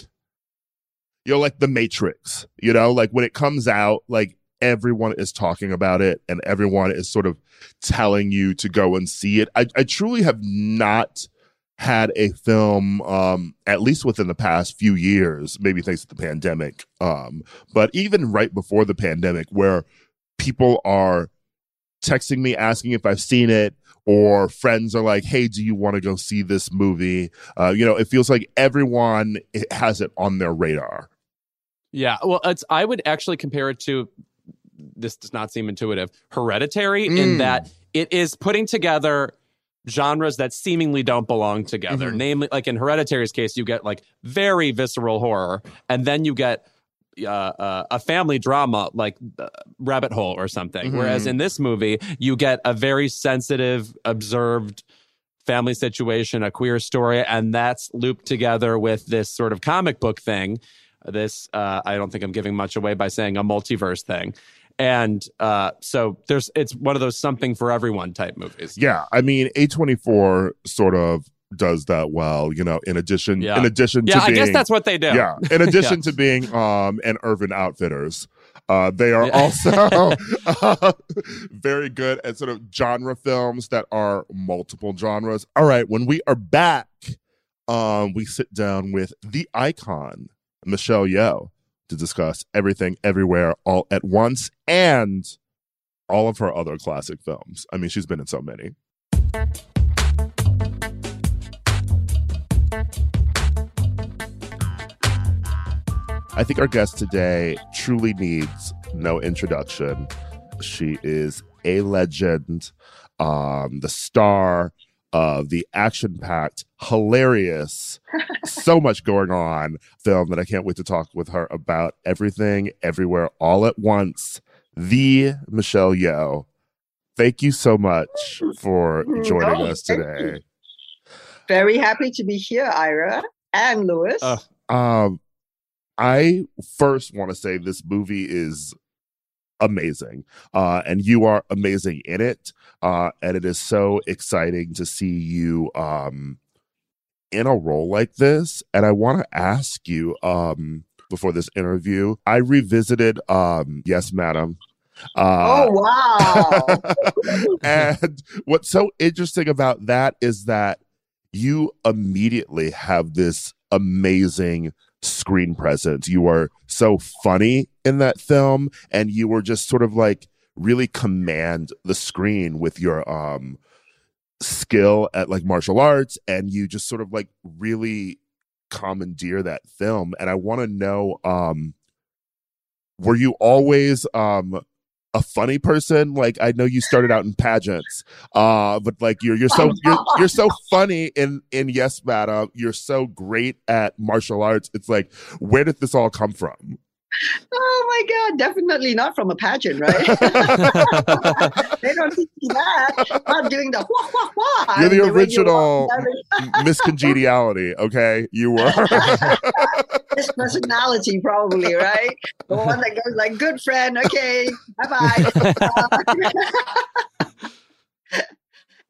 you know, like The Matrix. You know, like when it comes out, like everyone is talking about it and everyone is sort of telling you to go and see it. I, I truly have not had a film um at least within the past few years maybe thanks to the pandemic um but even right before the pandemic where people are texting me asking if I've seen it or friends are like hey do you want to go see this movie uh you know it feels like everyone has it on their radar yeah well it's I would actually compare it to this does not seem intuitive hereditary mm. in that it is putting together genres that seemingly don't belong together. Mm-hmm. Namely, like in Hereditary's case, you get like very visceral horror, and then you get uh, uh, a family drama like uh, Rabbit Hole or something. Mm-hmm. Whereas in this movie, you get a very sensitive, observed family situation, a queer story, and that's looped together with this sort of comic book thing. This, uh, I don't think I'm giving much away by saying a multiverse thing and uh, so there's it's one of those something for everyone type movies. Yeah, I mean, A24 sort of does that well, you know, in addition yeah. in addition yeah, to being, I guess that's what they do. Yeah. In addition yeah. to being um an Urban Outfitters. Uh, they are yeah. also uh, very good at sort of genre films that are multiple genres. All right, when we are back, um, we sit down with the icon, Michelle Yeoh to discuss everything, everywhere, all at once, and all of her other classic films. I mean, she's been in so many. I think our guest today truly needs no introduction. She is a legend, um, the star of the action packed, hilarious, so much going on film that I can't wait to talk with her about everything, everywhere, all at once. The Michelle Yeoh. Thank you so much for joining oh, us today. Very happy to be here, Ira and Louis. Uh, um, I first want to say this movie is amazing. Uh, and you are amazing in it. Uh, and it is so exciting to see you um, in a role like this. And I want to ask you um, before this interview, I revisited um, Yes, Madam. Uh, oh, wow. and what's so interesting about that is that you immediately have this amazing screen presence. You are so funny in that film, and you were just sort of like really command the screen with your um skill at like martial arts, and you just sort of like really commandeer that film. And I want to know, um, were you always um a funny person. Like I know you started out in pageants, uh, but like you're you're so you're, you're so funny in in Yes Madam. You're so great at martial arts. It's like where did this all come from? Oh my God, definitely not from a pageant, right? they don't teach you that. Not doing the wah, wah, wah. You're the original Miss Congeniality, okay? You were. Miss Personality, probably, right? The one that goes like, good friend, okay, bye bye.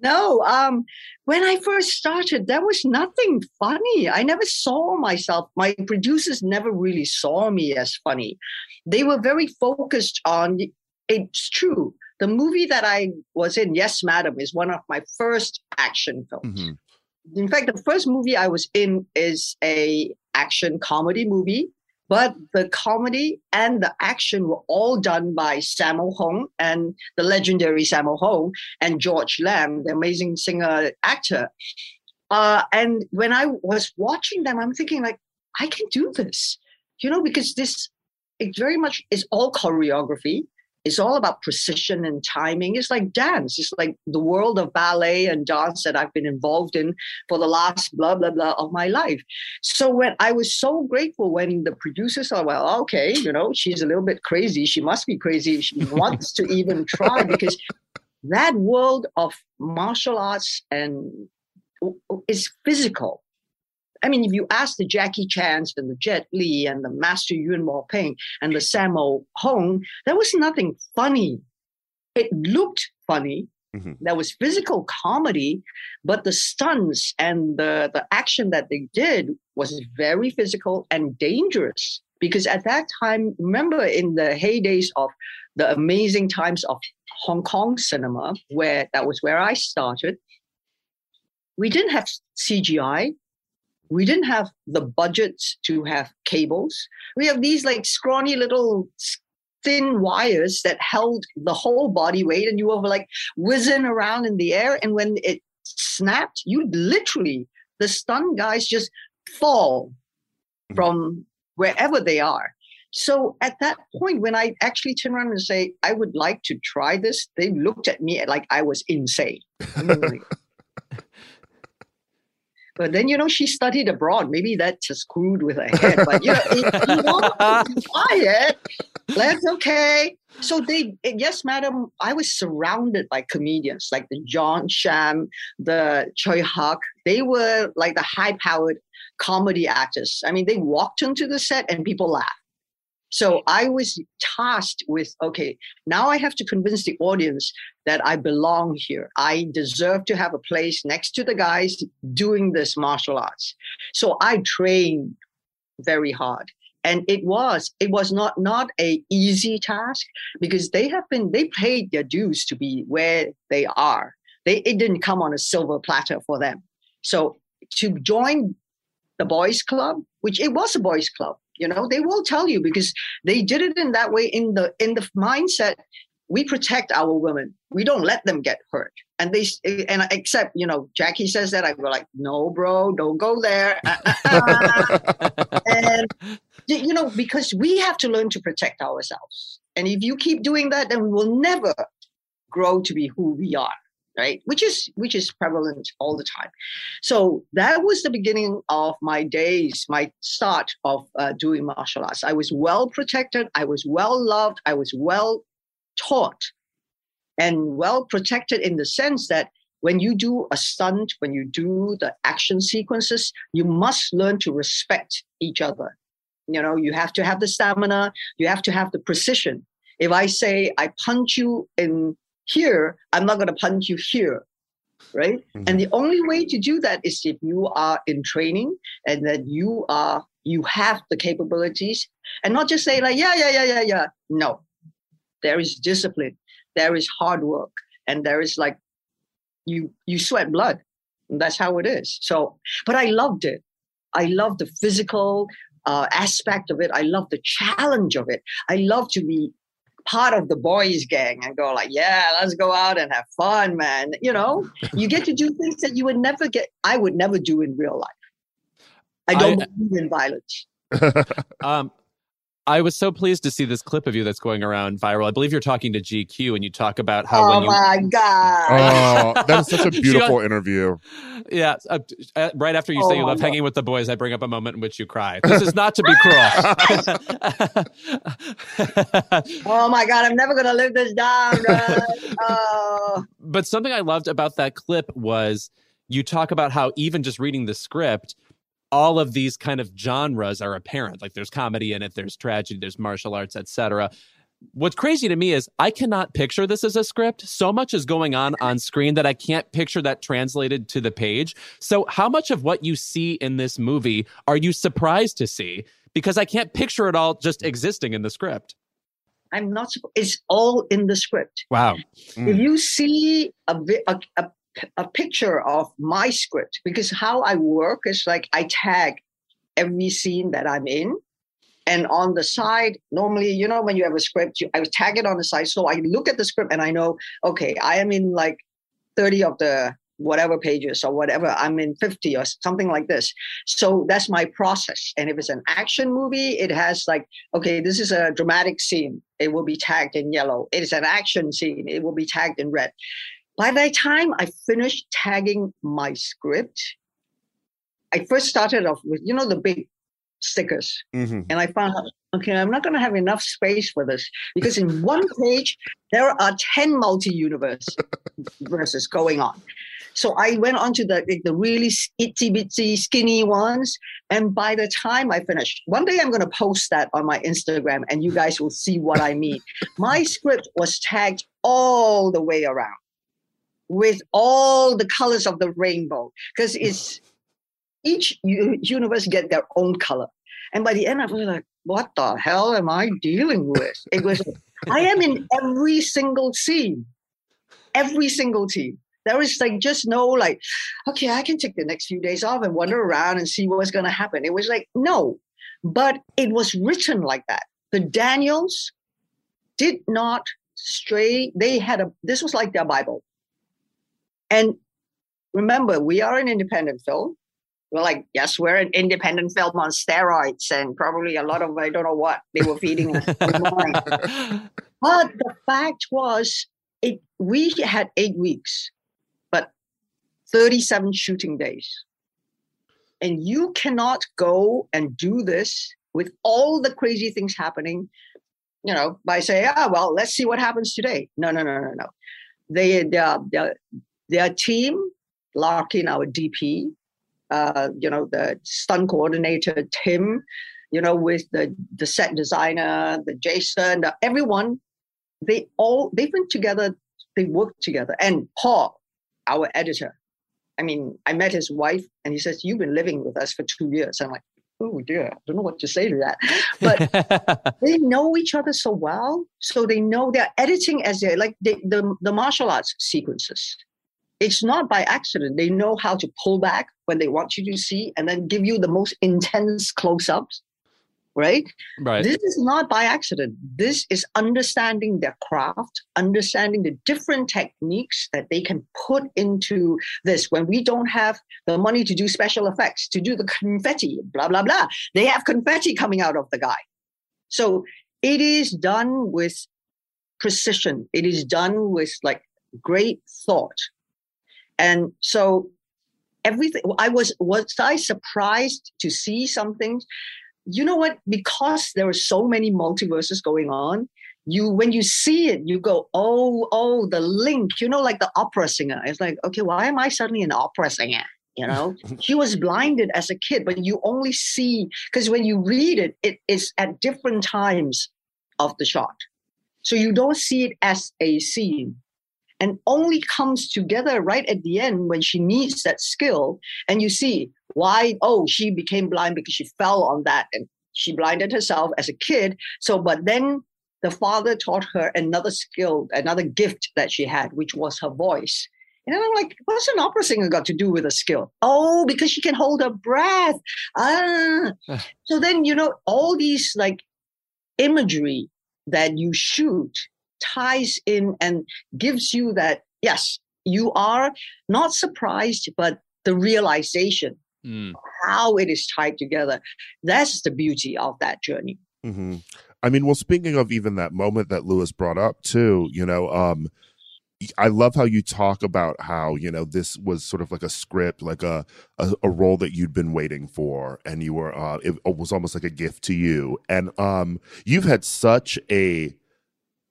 no, um, when I first started, there was nothing funny. I never saw myself. My producers never really saw me as funny. They were very focused on it's true. The movie that I was in, Yes, Madam, is one of my first action films. Mm-hmm. In fact, the first movie I was in is a action comedy movie but the comedy and the action were all done by Sammo Hung and the legendary Sammo Hung and George Lam, the amazing singer actor. Uh, and when I was watching them, I'm thinking like, I can do this, you know, because this it very much is all choreography. It's all about precision and timing. It's like dance. It's like the world of ballet and dance that I've been involved in for the last blah, blah, blah of my life. So when I was so grateful when the producers are, well, okay, you know, she's a little bit crazy. She must be crazy. if She wants to even try because that world of martial arts and oh, oh, is physical. I mean, if you ask the Jackie Chans and the Jet Li and the Master Yuen Woo-ping and the Sammo Hung, there was nothing funny. It looked funny. Mm-hmm. There was physical comedy, but the stunts and the, the action that they did was very physical and dangerous. Because at that time, remember in the heydays of the amazing times of Hong Kong cinema, where that was where I started, we didn't have CGI we didn't have the budgets to have cables. We have these like scrawny little thin wires that held the whole body weight, and you were like whizzing around in the air. And when it snapped, you literally, the stunned guys just fall mm-hmm. from wherever they are. So at that point, when I actually turn around and say, I would like to try this, they looked at me like I was insane. But then, you know, she studied abroad. Maybe that just screwed with her head. But, you know, if you want to try it, that's okay. So they, eh, yes, madam, I was surrounded by comedians like the John Sham, the Tsui Hark. They were like the high powered comedy actors. I mean, they walked into the set and people laughed. So I was tasked with okay, now I have to convince the audience that I belong here. I deserve to have a place next to the guys doing this martial arts. So I trained very hard. And it was it was not not a easy task because they have been they paid their dues to be where they are. They it didn't come on a silver platter for them. So to join the boys club, which it was a boys club, you know they will tell you because they did it in that way in the in the mindset we protect our women. We don't let them get hurt. And they and except you know jackie says that i go like no bro don't go there. And you know because we have to learn to protect ourselves. And if you keep doing that then we will never grow to be who we are right? Which is which is prevalent all the time. So that was the beginning of my days my start of uh, doing martial arts. I was well protected i was well loved i was well taught and well protected in the sense that when you do a stunt when you do the action sequences you must learn to respect each other. You know you have to have the stamina you have to have the precision. If i say i punch you in here, I'm not going to punch you here. Right. Mm-hmm. And the only way to do that is if you are in training and that you are, you have the capabilities and not just say like, yeah, yeah, yeah, yeah, yeah. No, there is discipline, there is hard work, and there is like, you, you sweat blood. That's how it is. So, but I loved it. I love the physical uh, aspect of it. I love the challenge of it. I love to be part of the boys gang and go like, yeah, let's go out and have fun, man. You know, you get to do things that you would never get. I would never do in real life. I don't I, believe in violence. um, I was so pleased to see this clip of you that's going around viral. I believe you're talking to GQ and you talk about how. Oh when you, my god! Oh, that is such a beautiful interview. Yeah, uh, uh, right after you oh say you love god. hanging with the boys, I bring up a moment in which you cry. This is not to be cruel. oh my god! I'm never gonna live this down. Oh. But something I loved about that clip was you talk about how even just reading the script all of these kind of genres are apparent. Like there's comedy in it, there's tragedy, there's martial arts, etc. What's crazy to me is I cannot picture this as a script. So much is going on on screen that I can't picture that translated to the page. So, how much of what you see in this movie are you surprised to see? Because I can't picture it all just existing in the script. I'm not. It's all in the script. Wow. Mm. If you see a, a, a a picture of my script because how I work is like I tag every scene that I'm in. And on the side, normally, you know, when you have a script, you, I tag it on the side. So I look at the script and I know, okay, I am in like 30 of the whatever pages or whatever. I'm in 50 or something like this. So that's my process. And if it's an action movie, it has like, okay, this is a dramatic scene. It will be tagged in yellow. It is an action scene. It will be tagged in red. By the time I finished tagging my script, I first started off with, you know, the big stickers. Mm-hmm. And I found out, okay, I'm not going to have enough space for this because in one page, there are 10 multi universe verses going on. So I went on to the, the really itsy bitsy skinny ones. And by the time I finished, one day I'm going to post that on my Instagram and you guys will see what I mean. my script was tagged all the way around with all the colors of the rainbow because mm. it's each universe get their own color. And by the end, I was like, what the hell am I dealing with? It was, I am in every single scene, every single scene. There is like just no like, okay, I can take the next few days off and wander around and see what's going to happen. It was like, no, but it was written like that. The Daniels did not stray. They had a, this was like their Bible. And remember, we are an independent film we're like, yes, we're an independent film on steroids, and probably a lot of I don't know what they were feeding us. but the fact was, it we had eight weeks, but thirty-seven shooting days, and you cannot go and do this with all the crazy things happening. You know, by saying, ah, well, let's see what happens today. No, no, no, no, no. They, their, their, their team, Larkin, our DP, uh, you know, the stunt coordinator, Tim, you know, with the, the set designer, the Jason, the, everyone, they all, they've been together, they worked together. And Paul, our editor, I mean, I met his wife and he says, you've been living with us for two years. I'm like, oh dear, I don't know what to say to that. But they know each other so well. So they know they're editing as they like they, the, the martial arts sequences it's not by accident. They know how to pull back when they want you to see and then give you the most intense close ups, right? Right. This is not by accident. This is understanding their craft, understanding the different techniques that they can put into this. When we don't have the money to do special effects, to do the confetti, blah, blah, blah, they have confetti coming out of the guy. So it is done with precision, it is done with like great thought and so everything I was was I surprised to see something. You know what? Because there are so many multiverses going on, you when you see it, you go, oh, oh, the link. You know, like the opera singer. It's like, okay, why am I suddenly an opera singer? You know, he was blinded as a kid, but you only see because when you read it, it is at different times of the shot. So you don't see it as a scene and only comes together right at the end when she needs that skill. And you see why, oh, she became blind because she fell on that and she blinded herself as a kid. So, but then the father taught her another skill, another gift that she had, which was her voice. And I'm like, what's an opera singer got to do with a skill? Oh, because she can hold her breath. Ah. so then, you know, all these like imagery that you shoot ties in and gives you that, yes, you are not surprised, but the realization mm. how it is tied together. That's the beauty of that journey. Mm-hmm. I mean, well, speaking of even that moment that Louis brought up too, you know, um, I love how you talk about how you know this was sort of like a script, like a a, a role that you'd been waiting for, and you were uh, it was almost like a gift to you. And um, you've had such a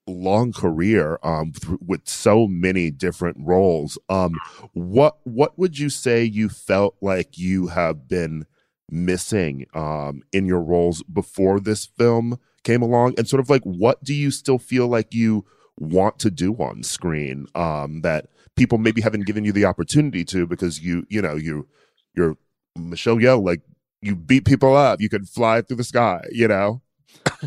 long career um, th- with so many different roles. Um, what what would you say you felt like you have been missing um, in your roles before this film came along, and sort of like what do you still feel like you want to do on screen um, that people maybe haven't given you the opportunity to because you you know you you're Michelle Yeoh like you beat people up, you can fly through the sky, you know.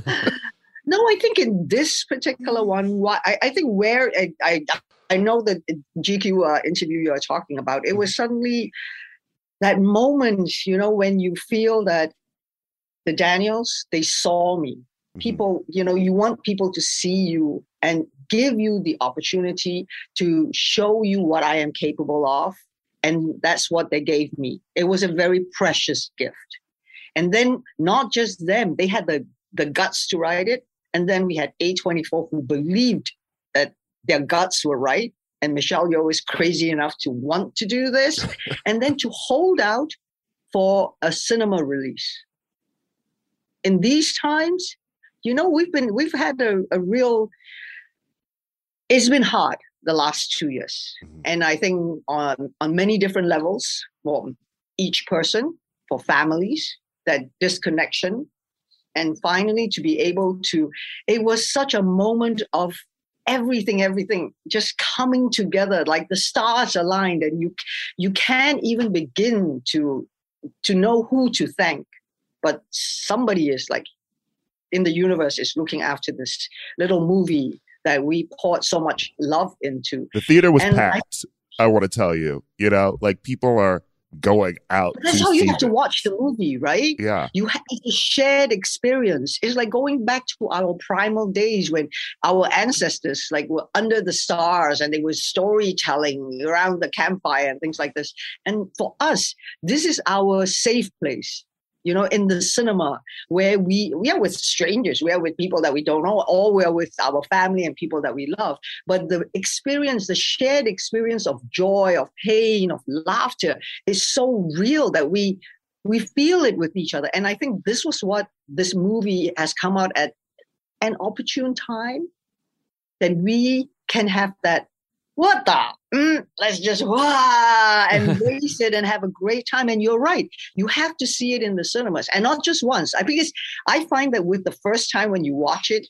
No, I think in this particular one, I, I think where I, I, I know the GQ uh, interview you are talking about, it was suddenly that moment, you know, when you feel that the Daniels, they saw me. Mm-hmm. People, you know, you want people to see you and give you the opportunity to show you what I am capable of And that's what they gave me. It was a very precious gift. And then not just them, they had the, the guts to write it. And then we had A24 who believed that their guts were right. And Michelle Yeoh is crazy enough to want to do this. and then to hold out for a cinema release. In these times, you know, we've been we've had a, a real it's been hard the last two years. Mm-hmm. And I think on on many different levels for each person, for families, that disconnection. And finally to be able to, it was such a moment of everything everything just coming together like the stars aligned and you you can't even begin to to know who to thank but somebody is like in the universe is looking after this little movie that we poured so much love into. The theater was and packed. I, I want to tell you, you know, like people are going out. That's how you have to watch the movie, right? Yeah. You have a shared experience. It's like going back to our primal days when our ancestors like were under the stars and they were storytelling around the campfire and things like this. And for us, this is our safe place you know, in the cinema where we we are with strangers, we are with people that we don't know, or we're with our family and people that we love. But the experience, the shared experience of joy, of pain, of laughter is so real that we we feel it with each other. And I think this was what this movie has come out at an opportune time that we can have that what the? Mm, let's just wah and waste it and have a great time. And you're right. You have to see it in the cinemas and not just once. I because I find that with the first time when you watch it,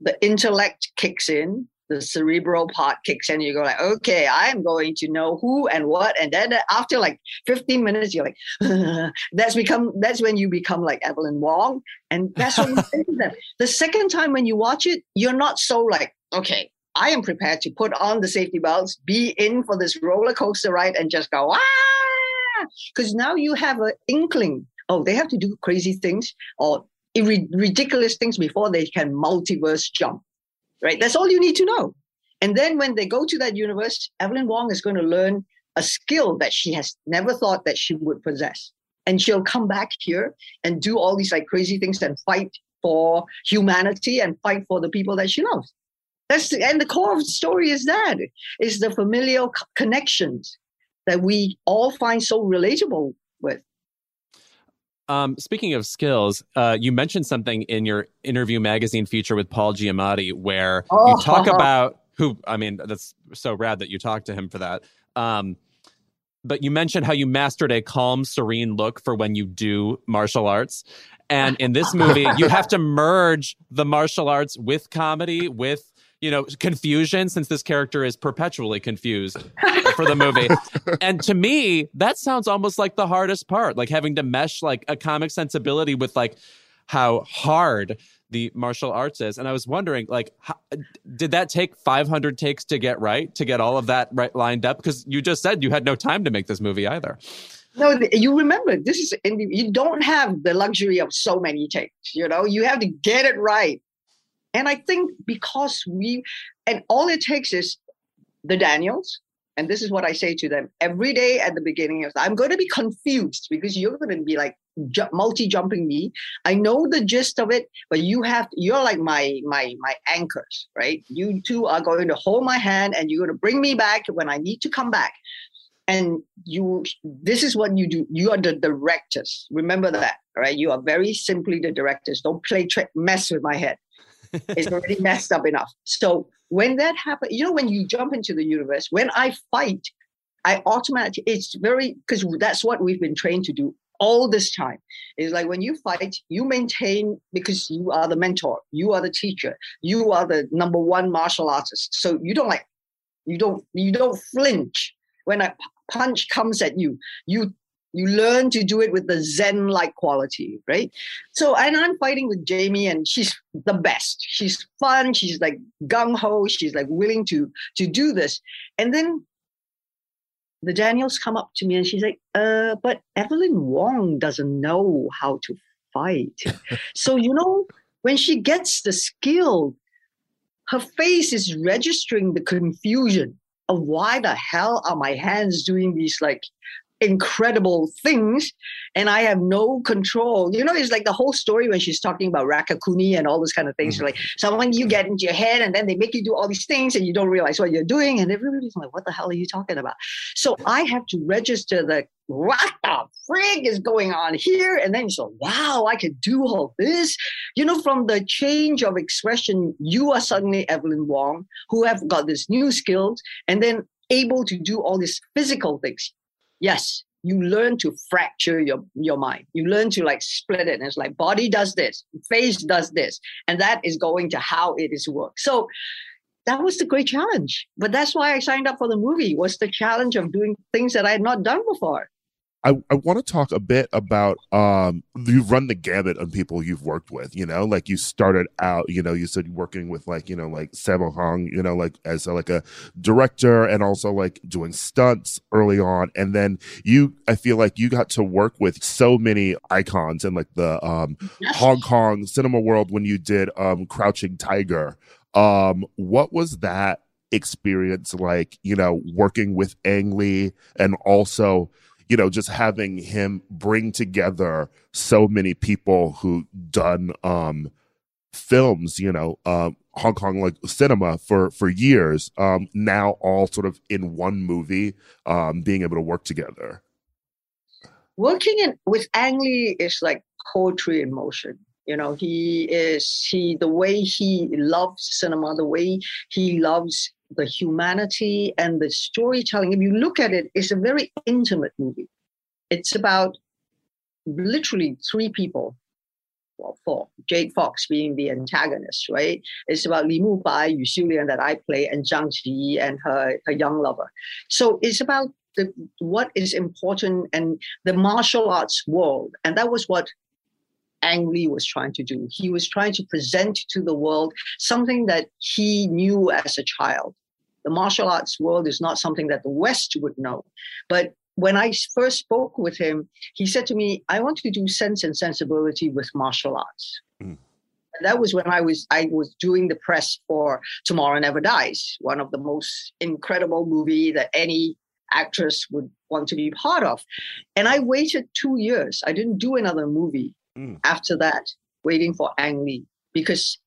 the intellect kicks in, the cerebral part kicks in. You go like, okay, I'm going to know who and what. And then after like 15 minutes, you're like, that's become that's when you become like Evelyn Wong. And that's when you think of them. The second time when you watch it, you're not so like, okay, I am prepared to put on the safety belts, be in for this roller coaster ride, and just go ah, because now you have an inkling. Oh, they have to do crazy things or ridiculous things before they can multiverse jump. Right? That's all you need to know. And then when they go to that universe, Evelyn Wong is going to learn a skill that she has never thought that she would possess. And she'll come back here and do all these like crazy things and fight for humanity and fight for the people that she loves. That's the, and the core of the story is that is the familial connections that we all find so relatable with. Um, speaking of skills, uh, you mentioned something in your interview magazine feature with Paul Giamatti where oh. you talk about who. I mean, that's so rad that you talked to him for that. Um, but you mentioned how you mastered a calm, serene look for when you do martial arts. And in this movie, you have to merge the martial arts with comedy, with you know, confusion since this character is perpetually confused for the movie. and to me, that sounds almost like the hardest part, like having to mesh like a comic sensibility with like how hard the martial arts is. And I was wondering, like, how, did that take 500 takes to get right, to get all of that right lined up? Because you just said you had no time to make this movie either. No, you remember this is you don't have the luxury of so many takes. You know, you have to get it right. And I think because we, and all it takes is the Daniels, and this is what I say to them every day at the beginning of I'm going to be confused because you're going to be like multi jumping me. I know the gist of it, but you have you're like my my my anchors, right? You two are going to hold my hand and you're going to bring me back when I need to come back. And you this is what you do. You are the directors. Remember that, right? You are very simply the directors. Don't play trick mess with my head is already messed up enough. So when that happens, you know, when you jump into the universe, when I fight, I automatically, it's very, because that's what we've been trained to do all this time. It's like when you fight, you maintain because you are the mentor, you are the teacher, you are the number one martial artist. So you don't like, you don't, you don't flinch when a punch comes at you. You you learn to do it with the zen like quality right? So and i'm fighting with jamie and she's the best. She's fun. She's like gung-ho. She's like willing to to do this. And then the daniels come up to me and she's like uh but evelyn wong doesn't know how to fight. So you know when she gets the skill her face is registering the confusion of why the hell are my hands doing these like incredible things and I have no control. You know, it's like the whole story when she's talking about Raccacoonie and all those kind of things. Mm-hmm. Like someone you get into your head and then they make you do all these things and you don't realize what you're doing. And everybody's like, what the hell are you talking about? So I have to register the what the frig is going on here? And then you say, wow, I can do all this. You know, from the change of expression, you are suddenly Evelyn Wong, who have got this new skills and then able to do all these physical things yes, you learn to fracture your your mind. You learn to like split it. And it's like body does this, face does this, and that is going to how it is work. So that was the great challenge. But that's why I signed up for the movie. Was the challenge of doing things that I had not done before. I, I want to talk a bit about um you've run the gamut of people you've worked with, you know, like you started out, you know, you said working with like, you know, like Sammo Hung, you know, like as a, like a director and also like doing stunts early on. And then you, I feel like you got to work with so many icons in like the um. Hong Kong cinema world when you did um Crouching Tiger. Um, what was that experience like, you know, working with Ang Lee and also you know, just having him bring together so many people who done um films, you know, uh, Hong Kong like cinema for for years, um, now all sort of in one movie, um, being able to work together. Working in with Ang Lee is like poetry in motion. You know, he is he the way he loves cinema, the way he loves the humanity and the storytelling. If you look at it, it's a very intimate movie. It's about literally three people. Well, four. Jade Fox being the antagonist, right? It's about Li Mu Bai, Yu Shu Lien that I play, and Zhang Ziyi and her, her young lover. So it's about the, what is important and the martial arts world. And that was what Ang Lee was trying to do. He was trying to present to the world something that he knew as a child. The martial arts world is not something that the West would know. But when I first spoke with him, he said to me, I want to do sense and sensibility with martial arts. Mm. That was when I was I was doing the press for Tomorrow Never Dies, one of the most incredible movie that any actress would want to be part of. And I waited two years. I didn't do another movie mm. after that, waiting for Ang Lee because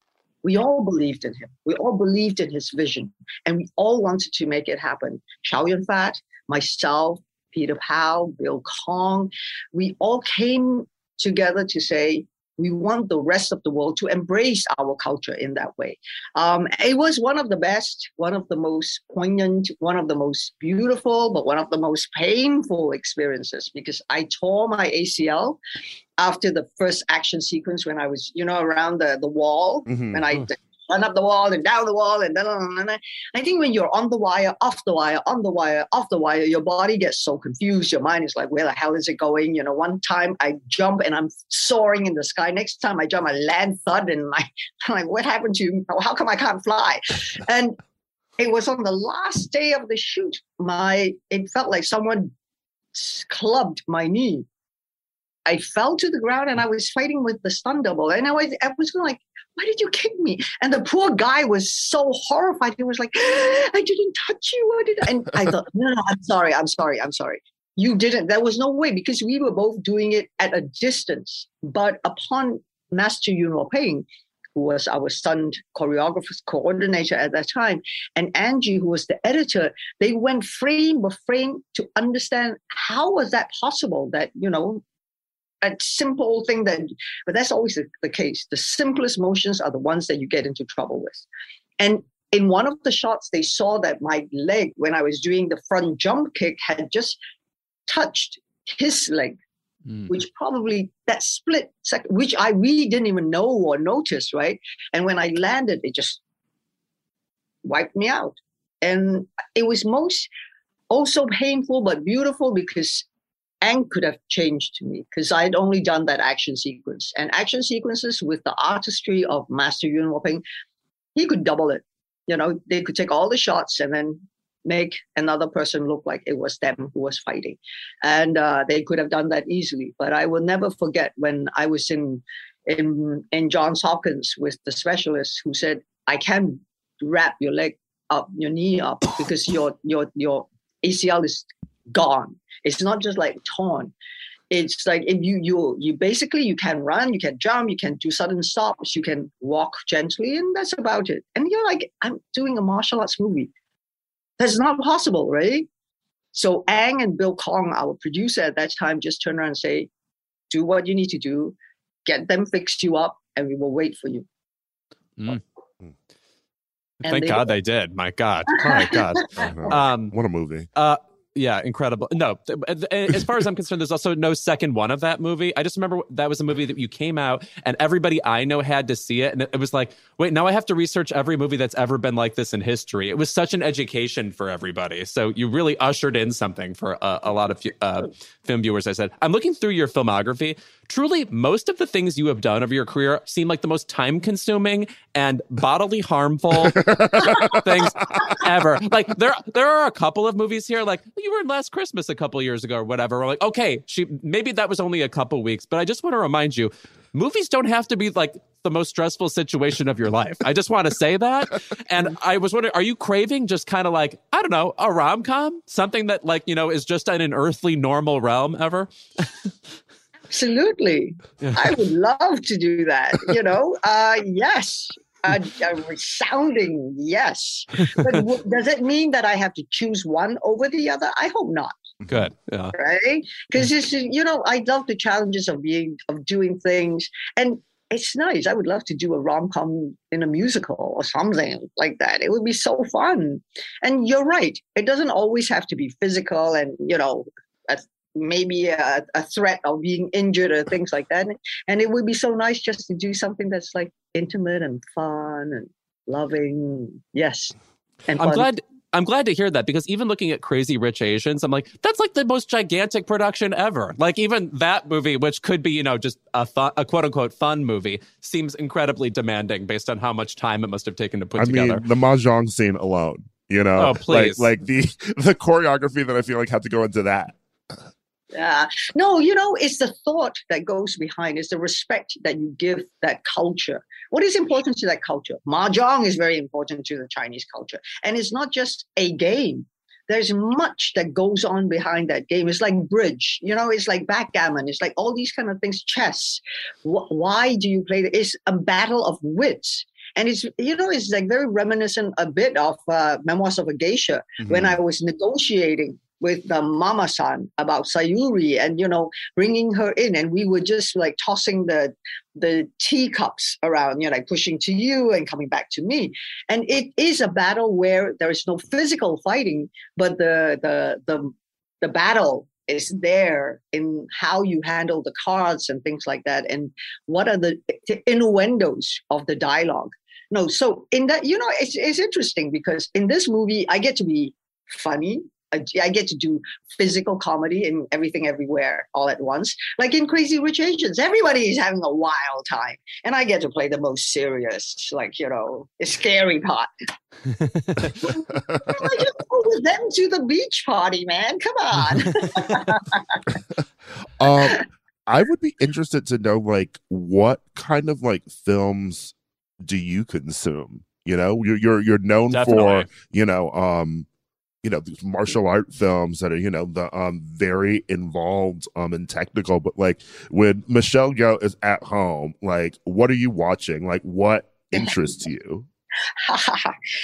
we all believed in him. We all believed in his vision, and we all wanted to make it happen. Chow Yun Fat, myself, Peter Pau, Bill Kong, we all came together to say, we want the rest of the world to embrace our culture in that way. Um, it was one of the best, one of the most poignant, one of the most beautiful, but one of the most painful experiences because I tore my ACL after the first action sequence when I was, you know, around the, the wall mm-hmm. and I mm run up the wall and down the wall and then I think when you're on the wire, off the wire, on the wire, off the wire, your body gets so confused. Your mind is like, where the hell is it going? You know, one time I jump and I'm soaring in the sky. Next time I jump, I land thud and I'm like, what happened to you? How come I can't fly? And it was on the last day of the shoot. My it felt like someone clubbed my knee. I fell to the ground and I was fighting with the stun double. And I was I was like, why did you kick me? And the poor guy was so horrified. He was like, I didn't touch you. What did I? And I thought, no, no, I'm sorry. I'm sorry. I'm sorry. You didn't. There was no way because we were both doing it at a distance. But upon Master Yuen Woo-ping, who was our stunt choreographer coordinator at that time, and Angie, who was the editor, they went frame by frame to understand how was that possible that, you know, a simple thing that, but that's always the, the case. The simplest motions are the ones that you get into trouble with. And in one of the shots, they saw that my leg, when I was doing the front jump kick, had just touched his leg, mm. which probably that split second, which I really didn't even know or notice, right? And when I landed, it just wiped me out. And it was most also painful but beautiful because Ang could have changed to me because I had only done that action sequence. And action sequences with the artistry of Master Yuen Woo-ping, he could double it. You know, they could take all the shots and then make another person look like it was them who was fighting. And uh, they could have done that easily. But I will never forget when I was in in in Johns Hopkins with the specialist who said, I can wrap your leg up, your knee up, because your your your ACL is gone. It's not just like torn. It's like if you you you basically you can run, you can jump, you can do sudden stops, you can walk gently, and that's about it. And you're like, I'm doing a martial arts movie. That's not possible, right? So Ang and Bill Kong, our producer at that time, just turn around and say, "Do what you need to do, get them fixed you up, and we will wait for you." Mm. Thank they, God they did. My God. Oh my God. um, what a movie. Uh, yeah, incredible. No, as far as I'm concerned, there's also no second one of that movie. I just remember that was a movie that you came out and everybody I know had to see it. And it was like, wait, now I have to research every movie that's ever been like this in history. It was such an education for everybody. So you really ushered in something for a, a lot of uh, film viewers. I said, I'm looking through your filmography. Truly, most of the things you have done over your career seem like the most time consuming and bodily harmful things ever. Like there, there are a couple of movies here, like you were in Last Christmas a couple years ago or whatever. We're like, okay, she maybe that was only a couple weeks, but I just want to remind you, movies don't have to be like the most stressful situation of your life. I just want to say that. And I was wondering, are you craving just kind of like, I don't know, a rom com? Something that like, you know, is just in an earthly normal realm ever? Absolutely. I would love to do that. You know, uh, yes. A, a resounding yes. But w- does it mean that I have to choose one over the other? I hope not. Good. Yeah. Right? Because this is, you know, I love the challenges of being, of doing things. And it's nice. I would love to do a rom com in a musical or something like that. It would be so fun. And you're right. It doesn't always have to be physical and, you know, a, maybe a, a, threat of being injured or things like that. And it would be so nice just to do something that's like intimate and fun and loving. Yes. And I'm fun. glad I'm glad to hear that because even looking at Crazy Rich Asians, I'm like, that's like the most gigantic production ever. Like even that movie, which could be, you know, just a, fun, a quote unquote fun movie, seems incredibly demanding based on how much time it must have taken to put I together. Mean, the mahjong scene alone, you know, oh, please. Like, like the the choreography that I feel like had to go into that. Yeah. No, you know, it's the thought that goes behind, it's the respect that you give that culture. What is important to that culture? Mahjong is very important to the Chinese culture. And it's not just a game. There's much that goes on behind that game. It's like bridge, you know, it's like backgammon. It's like all these kind of things, chess. Why do you play it? It's a battle of wits and it's you know it's like very reminiscent a bit of uh, memoirs of a geisha mm-hmm. when i was negotiating with the mama san about Sayuri and you know bringing her in. And we were just like tossing the the teacups around you know like pushing to you and coming back to me. And it is a battle where there is no physical fighting but the the the the battle is there in how you handle the cards and things like that. And what are the innuendos of the dialogue? No so in that you know it's, it's interesting because in this movie i get to be funny I, get to do physical comedy and everything everywhere all at once. Like in Crazy Rich Asians, everybody is having a wild time, and I get to play the most serious, like you know, scary part. I just go with them to the beach party, man. Come on. um, I would be interested to know, like, what kind of like films do you consume? You know, you're you're you're known Definitely. for you know um you know these martial art films that are you know the um very involved um and technical but like when michelle Yeoh is at home like what are you watching? Like what interests you?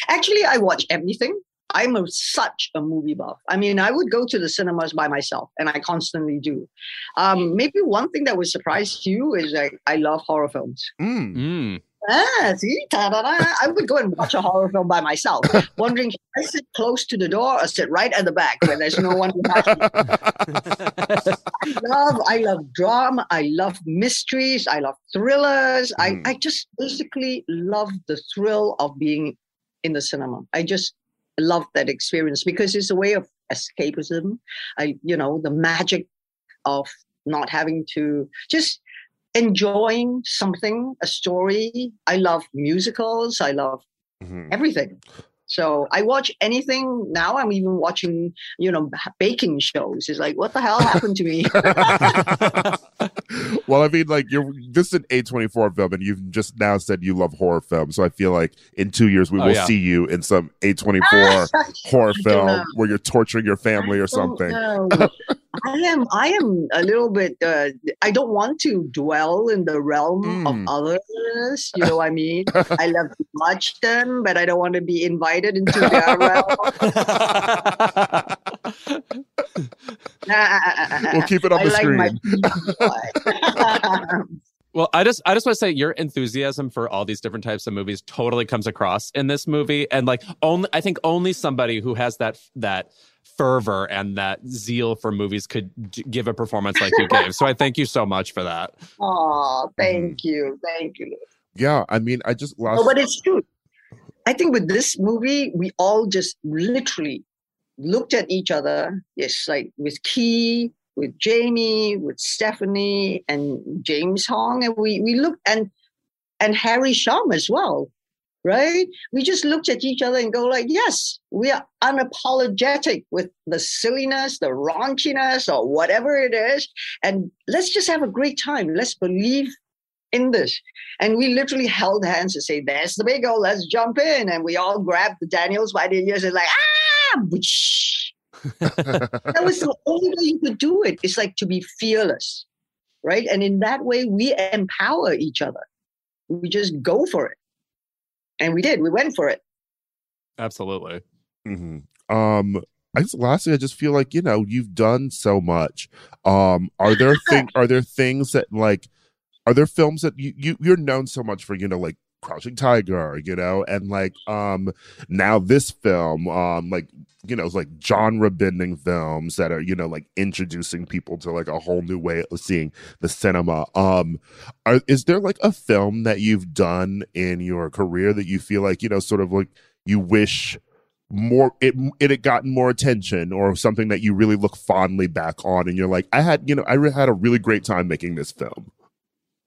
Actually i watch everything. I'm a, such a movie buff. I mean i would go to the cinemas by myself and i constantly do. Um maybe one thing that would surprise you is like i love horror films. Mm. Mm. Ah, see, I would go and watch a horror film by myself, wondering should I sit close to the door or sit right at the back where there's no one. I love, I love drama. I love mysteries. I love thrillers. Mm. I, hmm. I just basically love the thrill of being in the cinema. I just love that experience because it's a way of escapism. I, you know, the magic of not having to just enjoying something, a story. I love musicals. I love mm-hmm. everything. So I watch anything now. I'm even watching, you know, baking shows. It's like, what the hell happened to me? well, I mean, like you're this is an A24 film, and you've just now said you love horror films. So I feel like in two years we Oh, will yeah. see you in some A24 horror film know. where you're torturing your family or something. I am I am a little bit uh, I don't want to dwell in the realm Mm. of others. You know what I mean? I love to watch them, but I don't want to be invited into their realm. We'll keep it on I the like my screen. Well, I just I just want to say your enthusiasm for all these different types of movies totally comes across in this movie, and like only I think only somebody who has that that fervor and that zeal for movies could d- give a performance like you gave. So I thank you so much for that. Oh, thank mm. you, thank you. Yeah, I mean, I just lost. No, but it's true. I think with this movie, we all just literally looked at each other. Yes, like with Ke, with Jamie, with Stephanie, and James Hong, and we we looked and and Harry Shum as well, right? We just looked at each other and go like, yes, we are unapologetic with the silliness, the raunchiness, or whatever it is, and let's just have a great time. Let's believe in this. And we literally held hands and say, there's the big goal, let's jump in. And we all grabbed the Daniels by the ears and like, ah, whoosh. that was the only way you could do it. It's like to be fearless, right? And in that way, we empower each other. We just go for it. And we did, we went for it. Absolutely. Mhm. Um, I guess lastly, I just feel like you know you've done so much. Um, are there thing are there things that like are there films that you, you you're known so much for you know like Crouching Tiger, you know, and like um now this film, um like you know it's like genre bending films that are you know like introducing people to like a whole new way of seeing the cinema. Um, are is there like a film that you've done in your career that you feel like you know sort of like you wish more it it had gotten more attention or something that you really look fondly back on and you're like i had you know i had a really great time making this film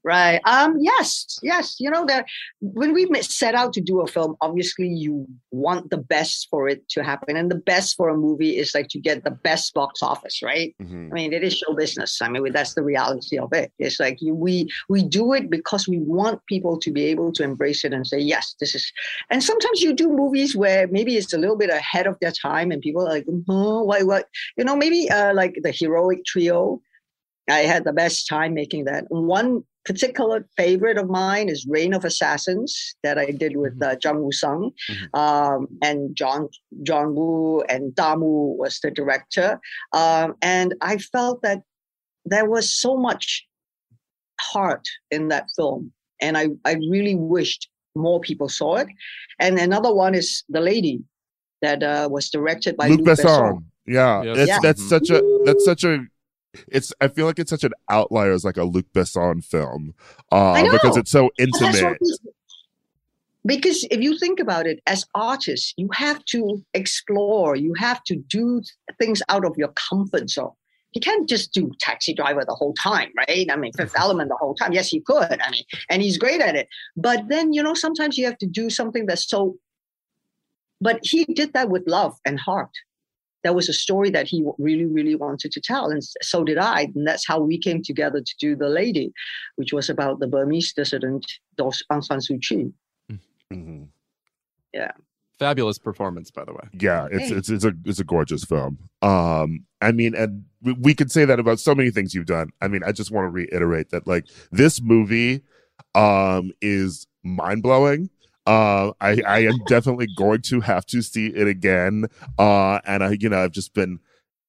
Right. Um. Yes. Yes. You know that when we set out to do a film, obviously you want the best for it to happen, and the best for a movie is like to get the best box office, right? I mean, it is show business. I mean, that's the reality of it. It's like you, we we do it because we want people to be able to embrace it and say, yes, this is. And sometimes you do movies where maybe it's a little bit ahead of their time, and people are like, huh, why, what? You know, maybe uh, like the heroic trio. I had the best time making that. One particular favorite of mine is Reign of Assassins that I did with uh, Jung Woo Sung, um, and John John Woo and Damu was the director, um, and I felt that there was so much heart in that film, and I I really wished more people saw it. And another one is The Lady, that uh, was directed by luke Luc Besson. besson yeah Yes. that's Yeah. that's such a that's such a it's i feel like it's such an outlier as like a luc besson film uh because it's so But that's what intimate because if you think about it, as artists, you have to explore, you have to do things out of your comfort zone. He can't just do taxi driver the whole time, right? I mean, Fifth Element the whole time. Yes, he could. I mean, and he's great at it. But then, you know, sometimes you have to do something that's so. But he did that with love and heart. That was a story that he really, really wanted to tell, and so did I. And that's how we came together to do The Lady, which was about the Burmese dissident Aung San Suu Kyi. Mhm. Yeah. Fabulous performance, by the way. yeah it's Hey. it's it's a it's a gorgeous film um i mean and we, we could say that about so many things you've done i mean i just want to reiterate that like this movie um is mind-blowing uh i i am definitely going to have to see it again. Uh and i you know i've just been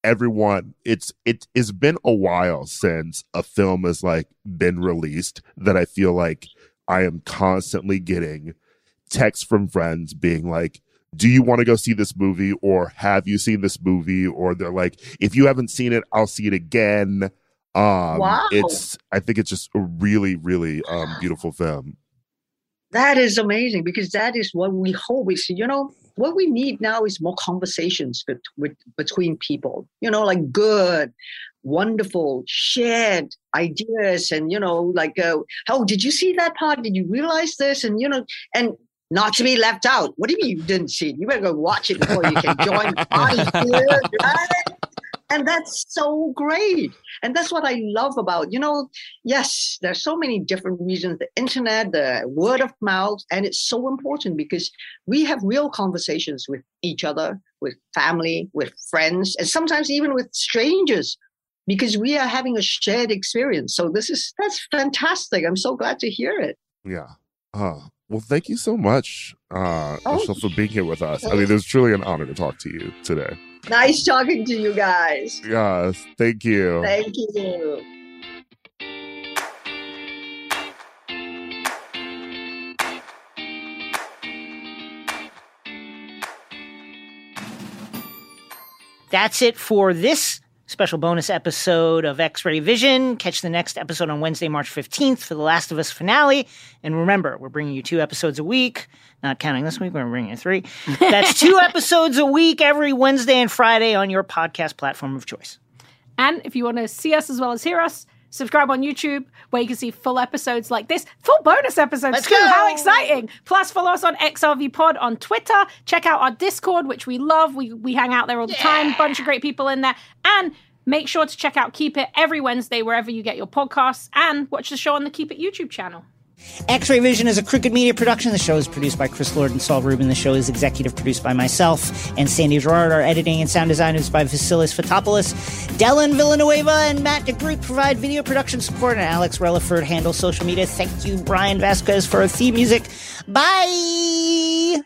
everyone it's it has been a while since a film has like been released that i feel like i am constantly getting texts from friends being like do you want to go see this movie? Or have you seen this movie? Or they're like if you haven't seen it i'll see it again. Um Wow. it's i think it's just a really really um beautiful film That is amazing because that is what we hope is, you know, what we need now is more conversations bet- with, between people, you know, like good, wonderful, shared ideas. And, you know, like, uh, oh, did you see that part? Did you realize this? And, you know, and not to be left out. What do you mean you didn't see it? You better go watch it before you can join the party. dude, right? And that's so great. And that's what i love about you know yes there's so many different reasons the internet the word of mouth and it's so important because we have real conversations with each other with family with friends and sometimes even with strangers because we are having a shared experience. So this is that's fantastic. I'm so glad to hear it. Yeah. Uh, well thank you so much uh oh. Michelle, for being here with us. I mean it was truly an honor to talk to you today Nice talking to you guys. Yes, thank you. Thank you. That's it for this special bonus episode of X Ray Vision. Catch the next episode on Wednesday, March 15th for the Last of Us finale. And remember, we're bringing you two episodes a week, not counting this week, we're bringing you three. That's two episodes a week every Wednesday and Friday on your podcast platform of choice. And if you want to see us as well as hear us, subscribe on YouTube where you can see full episodes like this, full bonus episodes Let's too. Go! How exciting! Plus, follow us on XRV Pod on Twitter. Check out our Discord, which we love. We we hang out there all the yeah. time. Bunch of great people in there, and make sure to check out Keep It every Wednesday wherever you get your podcasts, and watch the show on the Keep It YouTube channel. X Ray Vision is a Crooked Media production. The show is produced by Chris Lord and Saul Rubin. The show is executive produced by myself and Sandy Girard. Our editing and sound design is by Vasilis Fotopoulos. Dylan Villanueva and Matt DeGroot provide video production support, and Alex Relaford handles social media. Thank you, Brian Vasquez, for our theme music. Bye!